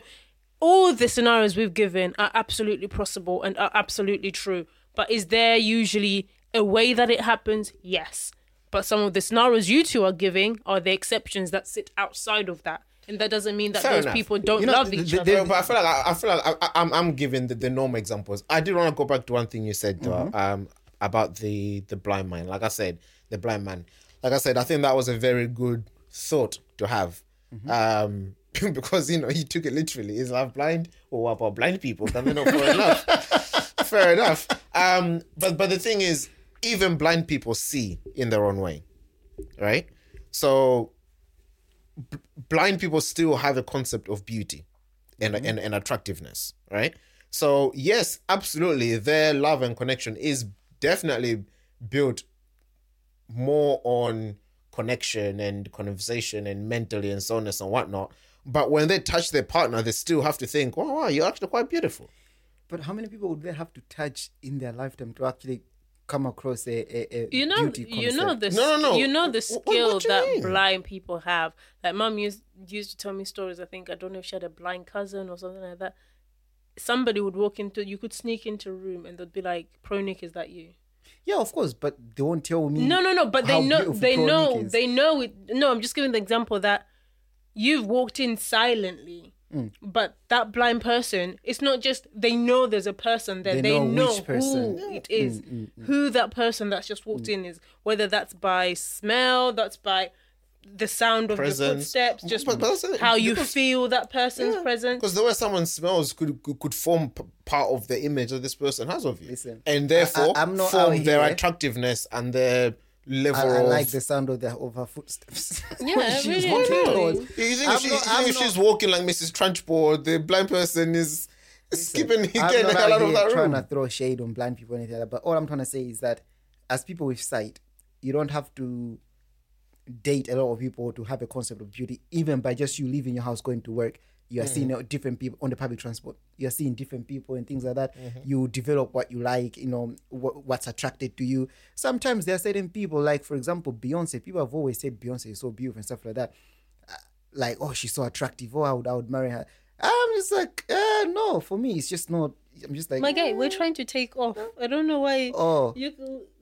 all the scenarios we've given are absolutely possible and are absolutely true. But is there usually a way that it happens, yes. But some of the scenarios you two are giving are the exceptions that sit outside of that. And that doesn't mean that
Fair
those
enough.
people don't
You know,
love
the-
each
the-
other.
Yeah, but I feel like I, I feel like I, I, I'm I'm giving the, the normal examples. I did want to go back to one thing you said though, um about the the blind man. Like I said, the blind man. Like I said, I think that was a very good thought to have. Um because you know he took it literally. Is love blind? Or what about blind people? Then they're not fair enough. fair enough. Um but but the thing is, even blind people see in their own way. Right? So b- blind people still have a concept of beauty and, and, and attractiveness, right? So, yes, absolutely, their love and connection is definitely built more on connection and conversation and mentally and so on and so whatnot. But when they touch their partner, they still have to think, wow, wow you're actually quite beautiful.
But how many people would they have to touch in their lifetime to actually come across a, a, a
you know,
beauty
you know the
No, no, no.
you know the
Wh- wh-
skill
what do you
that
mean?
blind people have. Like mom used used to tell me stories. I think I don't know if she had a blind cousin or something like that. Somebody would walk into you could sneak into a room and they'd be like, "Pro Nick, is that you?"
Yeah, of course, but they won't tell me.
No, no, no. But they know. They know.
Is.
They know it. No, I'm just giving the example that you've walked in silently,
Mm.
but that blind person, it's not just they know there's a person there.
They
They,
know
know,
which person.
who it is, who that person that's just walked in is. Whether that's by smell, that's by the sound of the
Presence.
footsteps, just
But- but that's-
how you
because-
feel that person's presence.
Because the way someone smells could could, could form p- part of the image that this person has of you,
Listen,
and therefore
I- I'm not
form their attractiveness and their level
I, I
of.
like the sound of, the, of her footsteps.
Yeah,
she's
really,
walking
truly.
towards-
You think if, she,
not-
you think
I'm
she's walking like Mrs. Trunchbull, the blind person is skipping,
I'm
getting
not
the hell
out
out of that
trying
room.
to throw shade on blind people or anything like that. But all I'm trying to say is that as people with sight, you don't have to date a lot of people to have a concept of beauty. Even by just you leaving your house going to work, you are seeing uh, different people on the public transport. You are seeing different people and things like that. You develop what you like, you know, what, what's attracted to you. Sometimes there are certain people, like for example, Beyonce. People have always said Beyonce is so beautiful and stuff like that. Uh, Like, oh, she's so attractive. Oh, I would, I would marry her. I'm just like, uh, no, for me, it's just not. I'm just like,
My guy, we're trying to take off. I don't know why.
Oh.
you,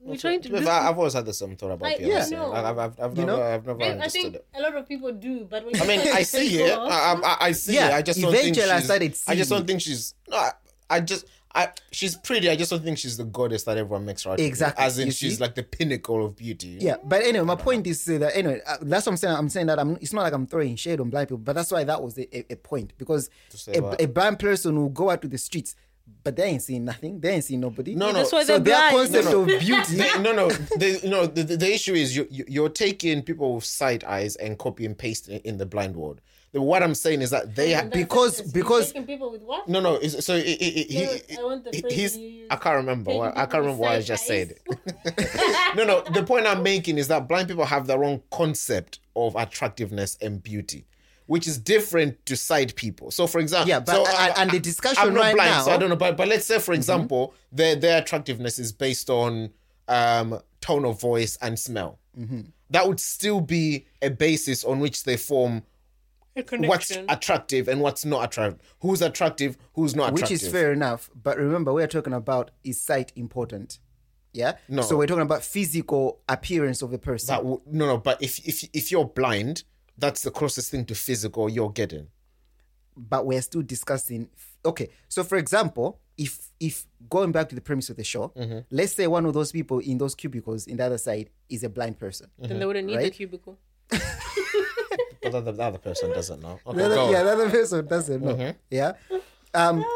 we're trying to.
To be
this-
fair, I've always had the same thought about
I-
Beyonce.
yeah.
Like, I've, I've, I've
You
never,
know?
I've never
I, I think
it.
a lot of people do, but when
I mean, I see it. I, I, I see
Yeah,
it. I just don't think
eventually I
she's.
started
I just don't think she's. No, I, I just. I, she's pretty. I just don't think she's the goddess that everyone makes her out to be.
Exactly,
As in, she's like the pinnacle of beauty.
Yeah, but anyway, my point is uh, that anyway, uh, that's what I'm saying. I'm saying that I'm. It's not like I'm throwing shade on blind people, but that's why that was a, a, a point because a,
what?
a blind person will go out to the streets, but they ain't seeing nothing. They ain't seeing nobody.
No, no.
That's why
So their
blind.
concept
No,
of beauty.
They- no, no. The, you know, the, the, the issue is you, you you're taking people with sight eyes and copy and paste in, in the blind world. The, what I'm saying is that they have.
because-
You're
because-
taking people with what?
No, no. So it, it, it, he,
No, I want the phrase
he's. I can't remember. What, I can't remember what I just
sight
said. no, no. The point I'm making is that blind people have their own concept of attractiveness and beauty, which is different to sight people. So, for example,
Yeah, but-
so,
and-
I-
and the discussion
I'm not
right
blind,
now-
so I don't know. But but let's say, for example, their their attractiveness is based on um, tone of voice and smell. That would still be a basis on which they form
A
what's attractive and what's not attractive. Who's attractive? Who's not attractive.
which is fair enough. But remember, we're talking about is sight important? Yeah.
No.
So we're talking about physical appearance of the person.
That w- no, no. But if if if you're blind, that's the closest thing to physical you're getting.
but we're still discussing okay so for example if if going back to the premise of the show
Mm-hmm.
let's say one of those people in those cubicles in the other side is a blind person
then they wouldn't need the cubicle.
But the, the other person doesn't know. Okay,
the other,
go.
yeah the other person doesn't know
Mm-hmm.
yeah um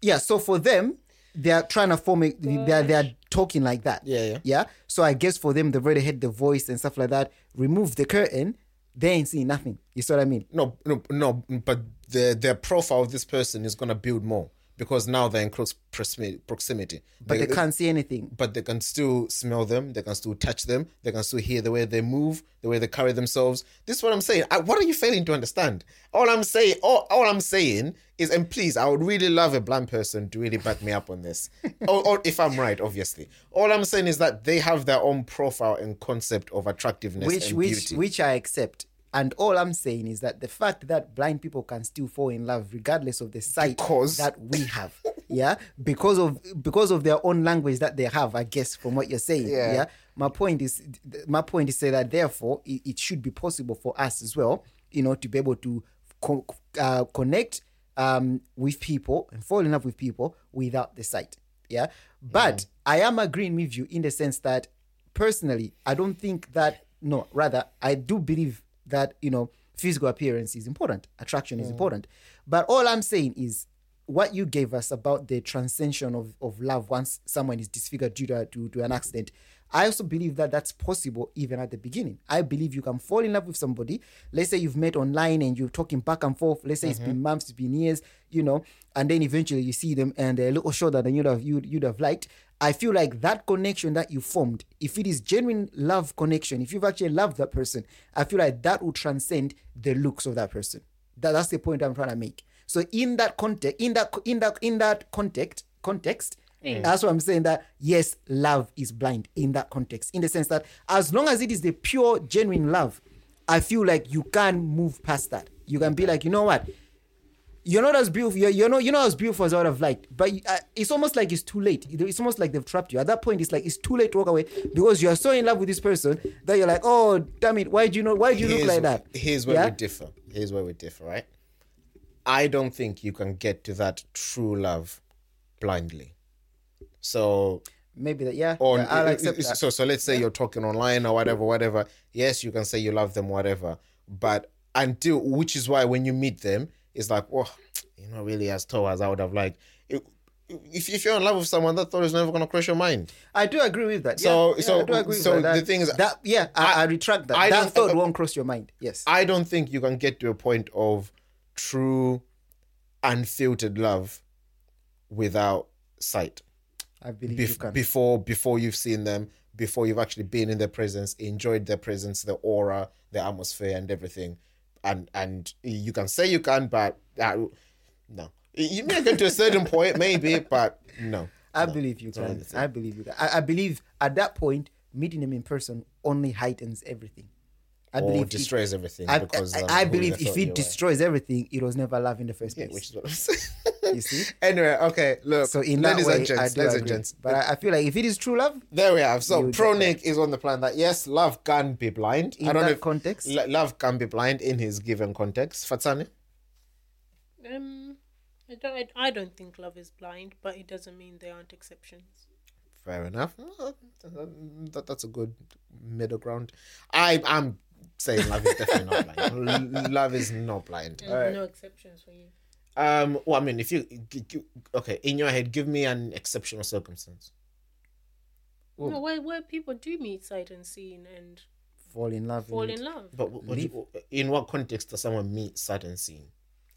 yeah so for them they're trying to form it. they're they're talking like that
Yeah, yeah.
yeah so i guess for them they've already had the voice and stuff like that remove the curtain they ain't seeing nothing you see what i mean
No, no, no. But the their profile of this person is gonna build more because now they're in close proximity.
but they can't see anything
But they can still smell them. They can still touch them. They can still hear the way they move, the way they carry themselves. This is what I'm saying. I, what are you failing to understand? All I'm saying, all, all I'm saying is, and please, I would really love a blind person to really back me up on this, or, or if I'm right, obviously. All I'm saying is that they have their own profile and concept of attractiveness
which
and
which
beauty.
which I accept. And all I'm saying is that the fact that blind people can still fall in love regardless of the sight
Because-
that we have, yeah, because of because of their own language that they have, I guess, from what you're saying,
Yeah.
yeah. My point is, my point is say that therefore it, it should be possible for us as well, you know, to be able to co- uh, connect um, with people and fall in love with people without the sight, yeah. But I am agreeing with you in the sense that personally, I don't think that no, rather, I do believe that you know physical appearance is important, attraction is mm. important. But all I'm saying is what you gave us about the transcension of, of love once someone is disfigured due to, to, to an accident. I also believe that that's possible even at the beginning. I believe you can fall in love with somebody. Let's say you've met online and you're talking back and forth. Let's say it's been mm-hmm. months, it's been years, you know, and then eventually you see them and they're a little shorter than you'd have you'd, you'd have liked. I feel like that connection that you formed, if it is genuine love connection, if you've actually loved that person, I feel like that will transcend the looks of that person. That, that's the point I'm trying to make. So in that context, in that in that in that context, context, that's what I'm saying. That yes, love is blind in that context, in the sense that as long as it is the pure, genuine love, I feel like you can move past that. You can be like, you know what, you're not as beautiful. You're, you're not you're not as beautiful as I would have liked. But uh, it's almost like it's too late. It's almost like they've trapped you. At that point, it's like it's too late to walk away because you're so in love with this person that you're like, oh damn it, why do you know? Why do you look like that?
Here's where
Yeah?
we differ. Here's where we differ, right? I don't think you can get to that true love blindly. So
Maybe that. Yeah, yeah, I'll accept that.
so so let's say you're talking online or whatever, whatever. Yes, you can say you love them, whatever. But until which is why when you meet them, it's like, oh, you're not really as tall as I would have liked. It- if, if you're in love with someone, that thought is never gonna cross your mind.
I do agree with that.
So-
yeah, yeah,
so-
I do agree with
so
that.
the thing is-
that yeah, I, I, retract that.
I
that thought won't cross your mind. Yes,
I don't think you can get to a point of true, unfiltered love without sight.
I believe you can.
before before you've seen them, before you've actually been in their presence, enjoyed their presence, the aura, the atmosphere, and everything, and and you can say you can, but uh, no, you may get to a certain point, maybe, but no.
I
no.
believe you can. I believe you can. I, I believe at that point, meeting them in person only heightens everything. I
or
believe
destroys everything
I,
because
I,
um,
I believe if it destroys everything, it was never love in the first
yeah,
place.
which is what I'm saying.
You see?
anyway, okay, look,
So in that
ladies
way,
and gents,
I do
ladies
agree.
and gents,
But I, I feel like if it is true love,
There we have. So
You
Pro Nick is on the plan that yes, love can be blind.
in
I don't
that
know
context,
lo- love can be blind in his given context. Fatsani,
Um, I don't. I, I don't think love is blind, but it doesn't mean there aren't exceptions.
fair enough. That, that's a good middle ground. I I'm saying love is definitely not blind. L- love is not blind.
There's no exceptions for you.
Um. Well, I mean, if you g- g- okay in your head, give me an exceptional circumstance.
No, where where people do meet sight and unseen and
fall in love.
fall
in
in love.
But what, what you- in what context does someone meet sight and seeing?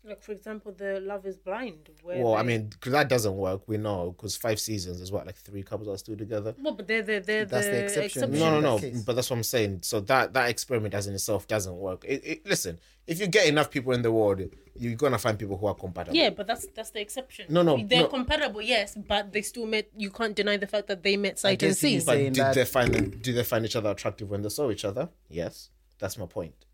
Like for example, the love is blind. Where
Well, I mean, because that doesn't work. We know because five seasons is what like three couples are still together.
well, but they're they're, they're
That's
the,
the exception.
exception.
No, no, no.
that.
But that's what I'm saying. So that that experiment as in itself doesn't work. It, it, listen, if you get enough people in the world, you're gonna find people who are compatible.
Yeah, but that's that's the exception.
No, no,
they're
no.
compatible, yes, but they still met. You can't deny the fact that they met sight and see.
is
But
saying
did
that-
they find them, did they find each other attractive when they saw each other? Yes, that's my point.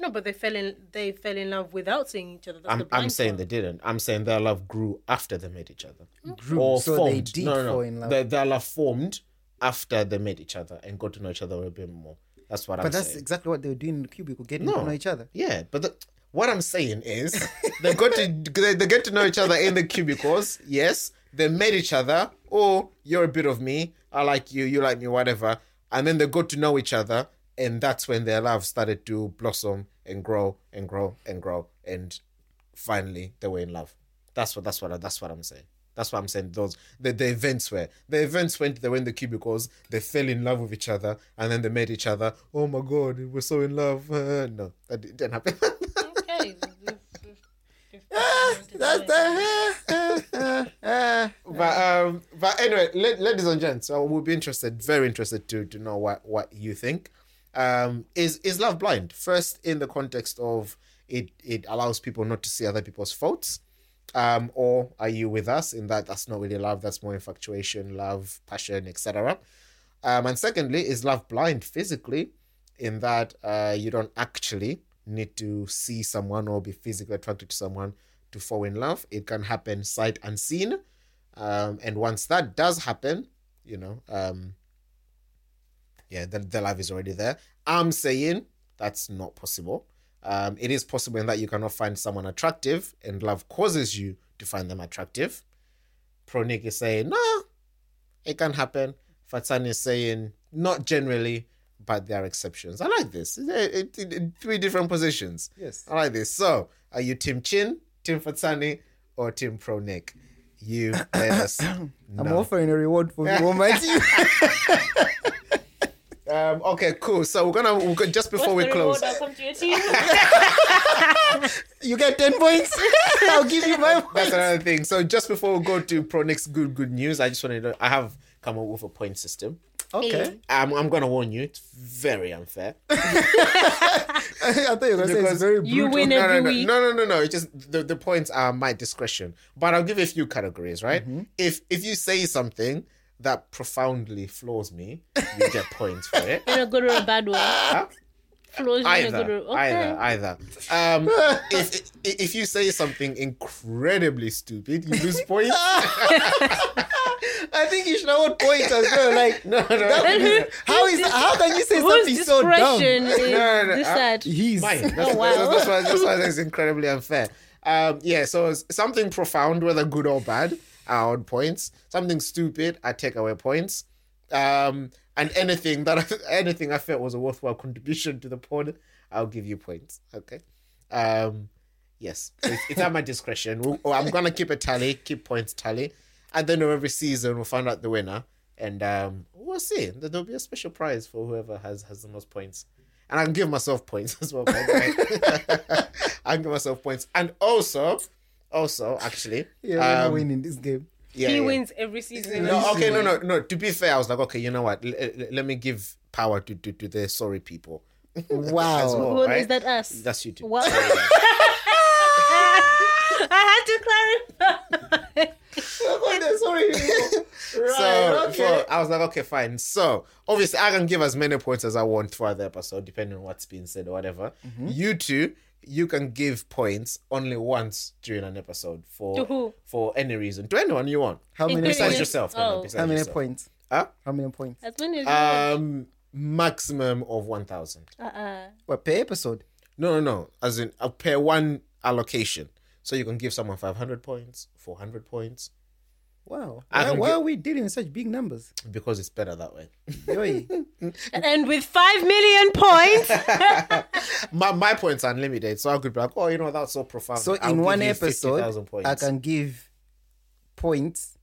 No, but they fell in they fell in love without seeing each other. That's
I'm
the
I'm saying they didn't. I'm saying their love grew after they met each other. Mm.
Grew, so they did
no, no, no.
fall in love.
Their, their love formed after they met each other and got to know each other a bit more. That's what I'm saying.
But that's
saying.
exactly what they were doing in the cubicle, getting
No.
to know each other.
Yeah, but the, what I'm saying is they got to they, they get to know each other in the cubicles. Yes, they met each other. Oh, you're a bit of me. I like you. You like me. Whatever. And then they got to know each other, and that's when their love started to blossom and grow and grow and grow, and finally they were in love. That's what. That's what. That's what I'm saying. That's what I'm saying. Those the, the events were the events went. They went in the cubicles. They fell in love with each other, and then they met each other. Oh my god, we're so in love. Uh, no, that didn't happen.
Okay.
That's the.
but um, but anyway, ladies and gents, so we'll be interested, very interested to to know what what you think. Um, is is love blind? First, in the context of it, it allows people not to see other people's faults. Um, or are you with us in that that's not really love, that's more infatuation, love, passion, etc. Um, and secondly, is love blind physically? in that uh, you don't actually need to see someone or be physically attracted to someone to fall in love. It can happen sight unseen. Um, and once that does happen, you know, um, yeah, the, the love is already there. I'm saying that's not possible. Um, it is possible in that you cannot find someone attractive and love causes you to find them attractive. Pronik is saying, no, it can happen. Fatan is saying, not generally, but there are exceptions. I like this. It- it- it- three different positions.
Yes.
I like this. So, are you Team Chin, Team Fatsani, or Team Pro Nick? You let us
I'm offering a reward for you, Almighty.
Um, okay, cool. So we're gonna we're gonna- just before
What's
we close.
I'll come to your team?
you get 10 points. I'll give you my
That's
points.
another thing. So just before we go to Pro Nick's good good news, I just wanted to. I have come up with a point system.
Okay.
I'm I'm gonna warn you. It's very unfair.
I thought you were going to say it's
Because
very
You win
no, no,
every
no,
week.
no, no, no, no. It's just the, the points are my discretion. But I'll give you a few categories, right?
Mm-hmm.
If if you say something that profoundly flaws me, you get points for it.
in a good or a bad way.
Huh?
A
Either,
good okay.
either, either. Um, if if you say something incredibly stupid, you lose points.
I think you should award points as well. Like,
No, no,
that be- how is how can you say something so dumb?
is
No, no, no,
this
uh.
He's
Mine. That's,
Oh, wow.
that's, that's why that's why it's incredibly unfair. Um, yeah, so something profound, whether good or bad, I award points. Something stupid, I take away points. Um, and anything that anything I felt was a worthwhile contribution to the pod, I'll give you points. Okay. Um, yes, it's, it's at my discretion. We'll, oh, I'm gonna keep a tally, keep points tally. The end of every season, we'll find out the winner, and um, we'll see. There- There'll be a special prize for whoever has has the most points, and I can give myself points as well. I can give myself points, and also, also actually,
yeah, we're not
um,
winning this game.
yeah,
he
yeah.
wins every season.
No, okay, no, no, no. To be fair, I was like, okay, you know what? L- l- let me give power to to, to the sorry people.
Wow.
As well.
Who-
right?
Is that us?
That's you too.
What? I had to clarify.
Sorry.
so,
okay.
so I was like, okay, fine. So obviously, I can give as many points as I want throughout the episode, depending on what's being said or whatever.
Mm-hmm.
You two, you can give points only once during an episode for
To who?
for any reason to anyone you want.
How many
Besides
points?
yourself, no, no,
Oh.
besides
How many
yourself.
points?
Huh?
How many points?
As many as you.
Um, maximum of one thousand.
Uh-uh.
What per episode?
No, no, no. As in, uh, per one allocation. So you can give someone 500 points, 400 points,
Wow.
I
Why, why
get-
are we dealing in such big numbers?
because it's better that way.
And with five million points,
my, my points are unlimited, so I could be like, oh, you know, that's so profound.
so
I'll
in one episode,
50,000.
I can give points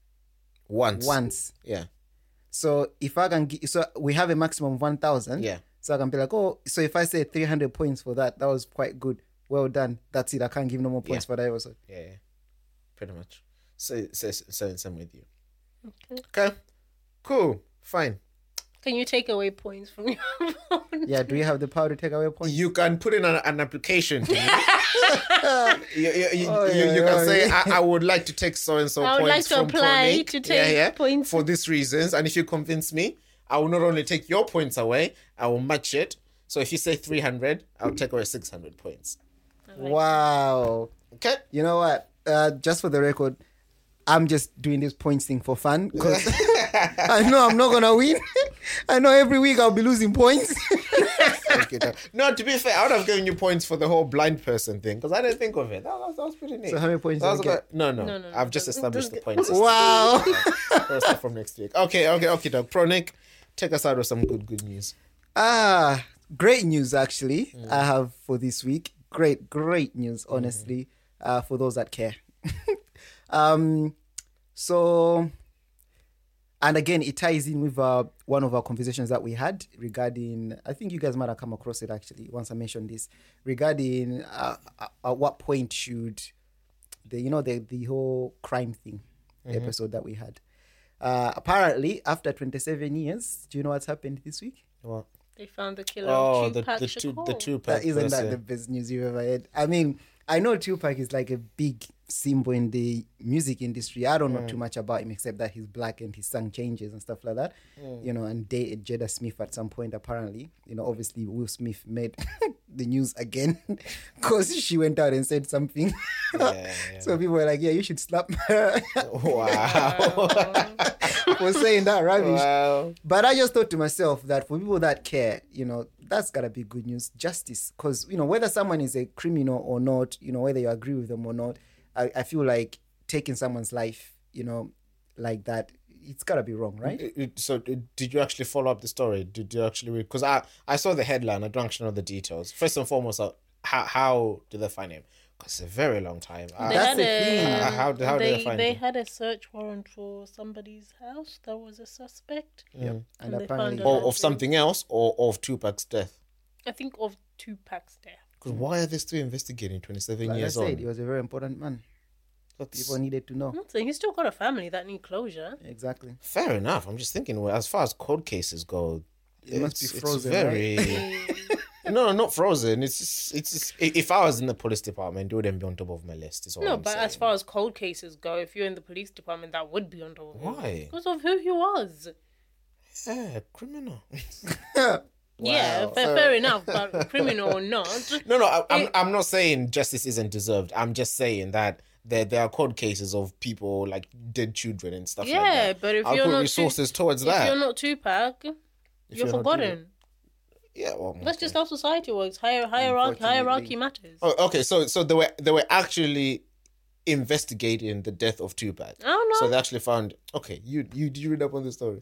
once.
once.
Yeah,
So if I can give, so we have a maximum of one thousand.
yeah.
So I can be like, oh, so if I say three hundred points for that, that was quite good. Well done. That's it. I can't give no more points
Yeah.
for that episode.
Yeah, yeah. Pretty much. So, so, so same with you.
Okay.
Okay. Cool. Fine.
can you take away points from your phone?
Yeah. Do you have the power to take away points?
You can put in an, an application you, you, you,
Oh, yeah,
you
yeah,
can say. I, I would like to take so and so
I would like
points
to
from
apply
Pronik.
to take points.
for these reasons. And if you convince me, I will not only take your points away, I will match it. So if you say 300, I'll take away 600 points.
Wow.
Okay?
You know what? Uh, just for the record, I'm just doing this points thing for fun because I know I'm not gonna win. I know every week I'll be losing points.
Okay, no. no, to be fair, I would have given you points for the whole blind person thing because I didn't think of it. That was, that was pretty neat.
So how many points
That
did
was
you get?
No, no,
No, no, no,
I've just established
don't
the
get-
points.
wow.
We'll start from next week. Okay, okay, okay, dog. Pro Nick, take us out with some good, good news.
Ah, great news actually. I have for this week. Great, great news. Honestly, uh, for those that care. um, so, and again, it ties in with uh, one of our conversations that we had regarding. I think you guys might have come across it actually once I mentioned this regarding uh, uh, at what point should the you know the the whole crime thing episode that we had. Uh, apparently, after 27 years, do you know what's happened this week?
What?
They found the killer
Oh,
of
the,
Tupac
the two,
Shakur.
the two
That isn't that the best news you've ever had. I mean, I know Tupac is like a big symbol in the music industry. I don't know
Mm.
too much about him except that he's black and his song changes and stuff like that.
Mm.
You know, and dated Jada Smith at some point apparently. You know, obviously Will Smith made the news again because she went out and said something.
Yeah, yeah.
so people were like, "Yeah, you should slap her
Wow.
for saying that rubbish."
wow.
But I just thought to myself that for people that care, you know, that's gotta be good news. Justice, because you know whether someone is a criminal or not, you know whether you agree with them or not, I, I feel like taking someone's life, you know, like that, it's gotta be wrong, right?
It- it- So, uh, did you actually follow up the story? Did you actually? Because I, I saw the headline. I don't actually know the details. First and foremost, uh, how how did they find him? Because it's a very long time. Uh,
They
That's the thing.
Uh, how- how did
they,
they find
they
him?
had a search warrant for somebody's house that was a suspect.
Yeah, And
And they
apparently,
found
or of something else, or of Tupac's death.
I think of Tupac's death.
Because why are they still investigating? Twenty seven
like I
years
said,
on.
he was a very important man.
That's
People needed to know.
I'm he's still got a family that need closure.
Exactly.
fair enough. I'm just thinking. Well, as far as cold cases go,
It must be
it's- it's
frozen,
very. no, not frozen. It's just, it's just, if I was in the police department, it wouldn't be on top of my list. Is all
No,
I'm
but
saying.
as far as cold cases go, if you're in the police department, that would be on top of.
Why?
Because of who he was.
yeah, criminal.
Yeah,
Wow.
fair, fair enough, but criminal or not.
No, no, I, I'm, I'm not saying justice isn't deserved. I'm just saying that there, there are court cases of people like dead children and stuff like
Yeah,
that.
but if
I'll
you're
put
not
resources towards
If
that.
you're not Tupac, you're,
you're
forgotten.
yeah, well,
That's just how society works. Hier- hierarchy, hierarchy matters.
Oh, okay, so so they were they were actually investigating the death of Tupac.
Oh, I don't.
So they actually found. Okay, you you did you read up on the story?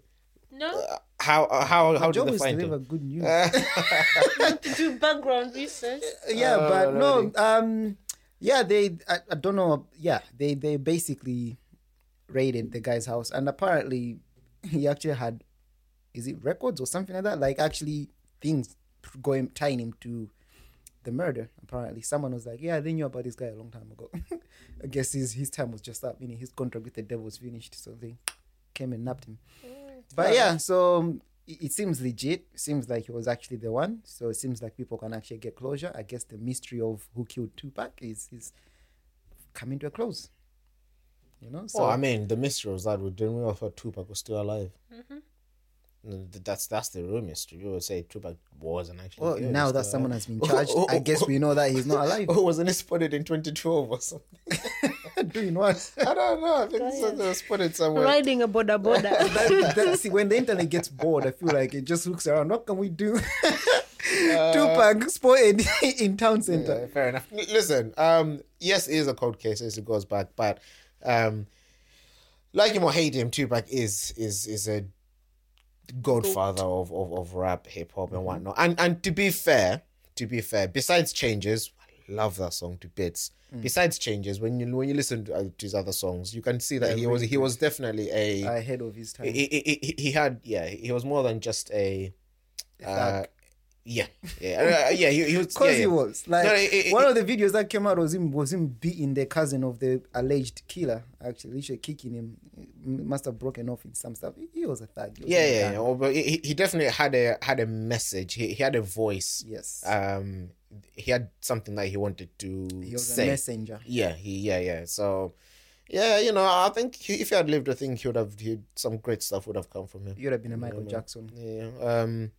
No,
Uh, how uh, how how
Job
did they find
deliver
him?
good news.
to do background research.
yeah,
Uh,
but no,
really?
um, yeah, they, I, I don't know, yeah, they, they basically raided the guy's house, and apparently he actually had, is it records or something like that? Like actually things going tying him to the murder. Apparently, someone was like, "Yeah, they knew about this guy a long time ago." I guess his his time was just up. You know, his contract with the devil was finished, so they came and nabbed him. But yeah, so um, it, it seems legit. It seems like he was actually the one. So it seems like people can actually get closure. I guess the mystery of who killed Tupac is is coming to a close. You know, so
well, I mean, the mystery was that we didn't know if Tupac was still alive.
Mm-hmm.
No, That's that's the real mystery. People would say Tupac wasn't actually.
well, now that
still
someone
alive.
has been charged, I guess we know that he's not alive.
Oh, wasn't he spotted in 2012 or something?
Doing what?
I don't know. I think so they spotted somewhere.
Riding a boda boda.
that, that, see, when the internet gets bored, I feel like it just looks around. What can we do? Tupac spotted in town center.
Yeah, fair enough. Listen, um, yes, it is a cold case as it goes back, but um, like him or hate him, Tupac is is is a godfather of, of, of rap, hip hop, and whatnot. And and to be fair, to be fair, besides changes, I love that song to bits. Besides changes, when you when you listen to, uh, to his other songs, you can see that he was he was definitely a
Ahead of his time.
he, he, he, he had yeah he was more than just a uh, yeah yeah uh, yeah he, he was
Because
yeah,
he was like
No, it- it-
one of the videos that came out was him was him beating the cousin of the alleged killer. Actually, literally kicking him. Must have broken off in some stuff. He- He was a thug. Was
yeah,
a
yeah, yeah. Well, but he, he definitely had a had a message. He, he had a voice.
Yes,
Um, he had something that he wanted to
he was
say.
a messenger.
yeah, he, yeah, yeah. So, yeah, you know, I think he, if he had lived, I think he would have. He, some great stuff would have come from him.
He would have been a Michael
Yeah,
Jackson.
Yeah. Um,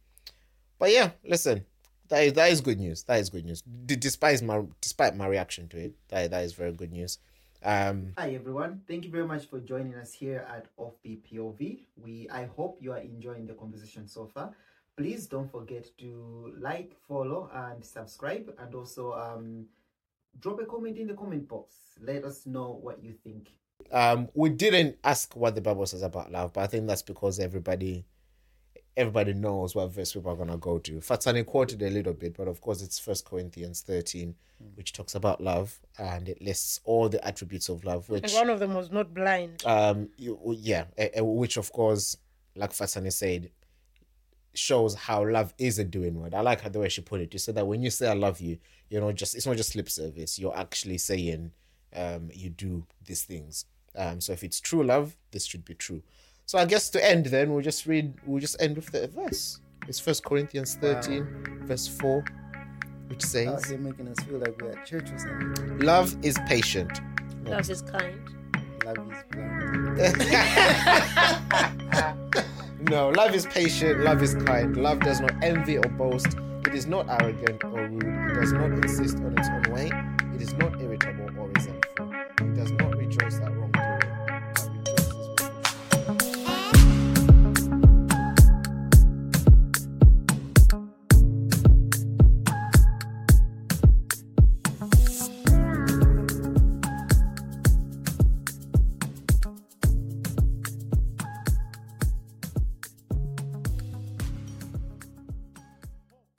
but yeah, listen, that is that is good news. That is good news. D- despite my despite my reaction to it, that that is very good news. Um,
Hi everyone, thank you very much for joining us here at Offbeat POV. We I hope you are enjoying the conversation so far. Please don't forget to like, follow, and subscribe, and also um, drop a comment in the comment box. Let us know what you think.
um, we didn't ask what the Bible says about love, but I think that's because everybody everybody knows what verse people are gonna go to. Fatsani quoted a little bit, but of course it's First Corinthians thirteen, which talks about love and it lists all the attributes of love,
And
which
one of them was not blind.
um you, yeah, eh, eh, which of course, like Fatsani said, shows how love is a doing word. I like how the way she put it. You said that when you say I love you, you know, just it's not just lip service. You're actually saying um you do these things. Um so if it's true love, this should be true. So I guess to end then we'll just read we'll just end with the verse. It's first Corinthians 13, verse 4 which
Out
says,
here making us feel like we're at church or something.
Love is patient.
Love is kind.
Love is blind.
No, love is patient, love is kind, love does not envy or boast, it is not arrogant or rude, it does not insist on its own way, it is not irritable or resentful, it does not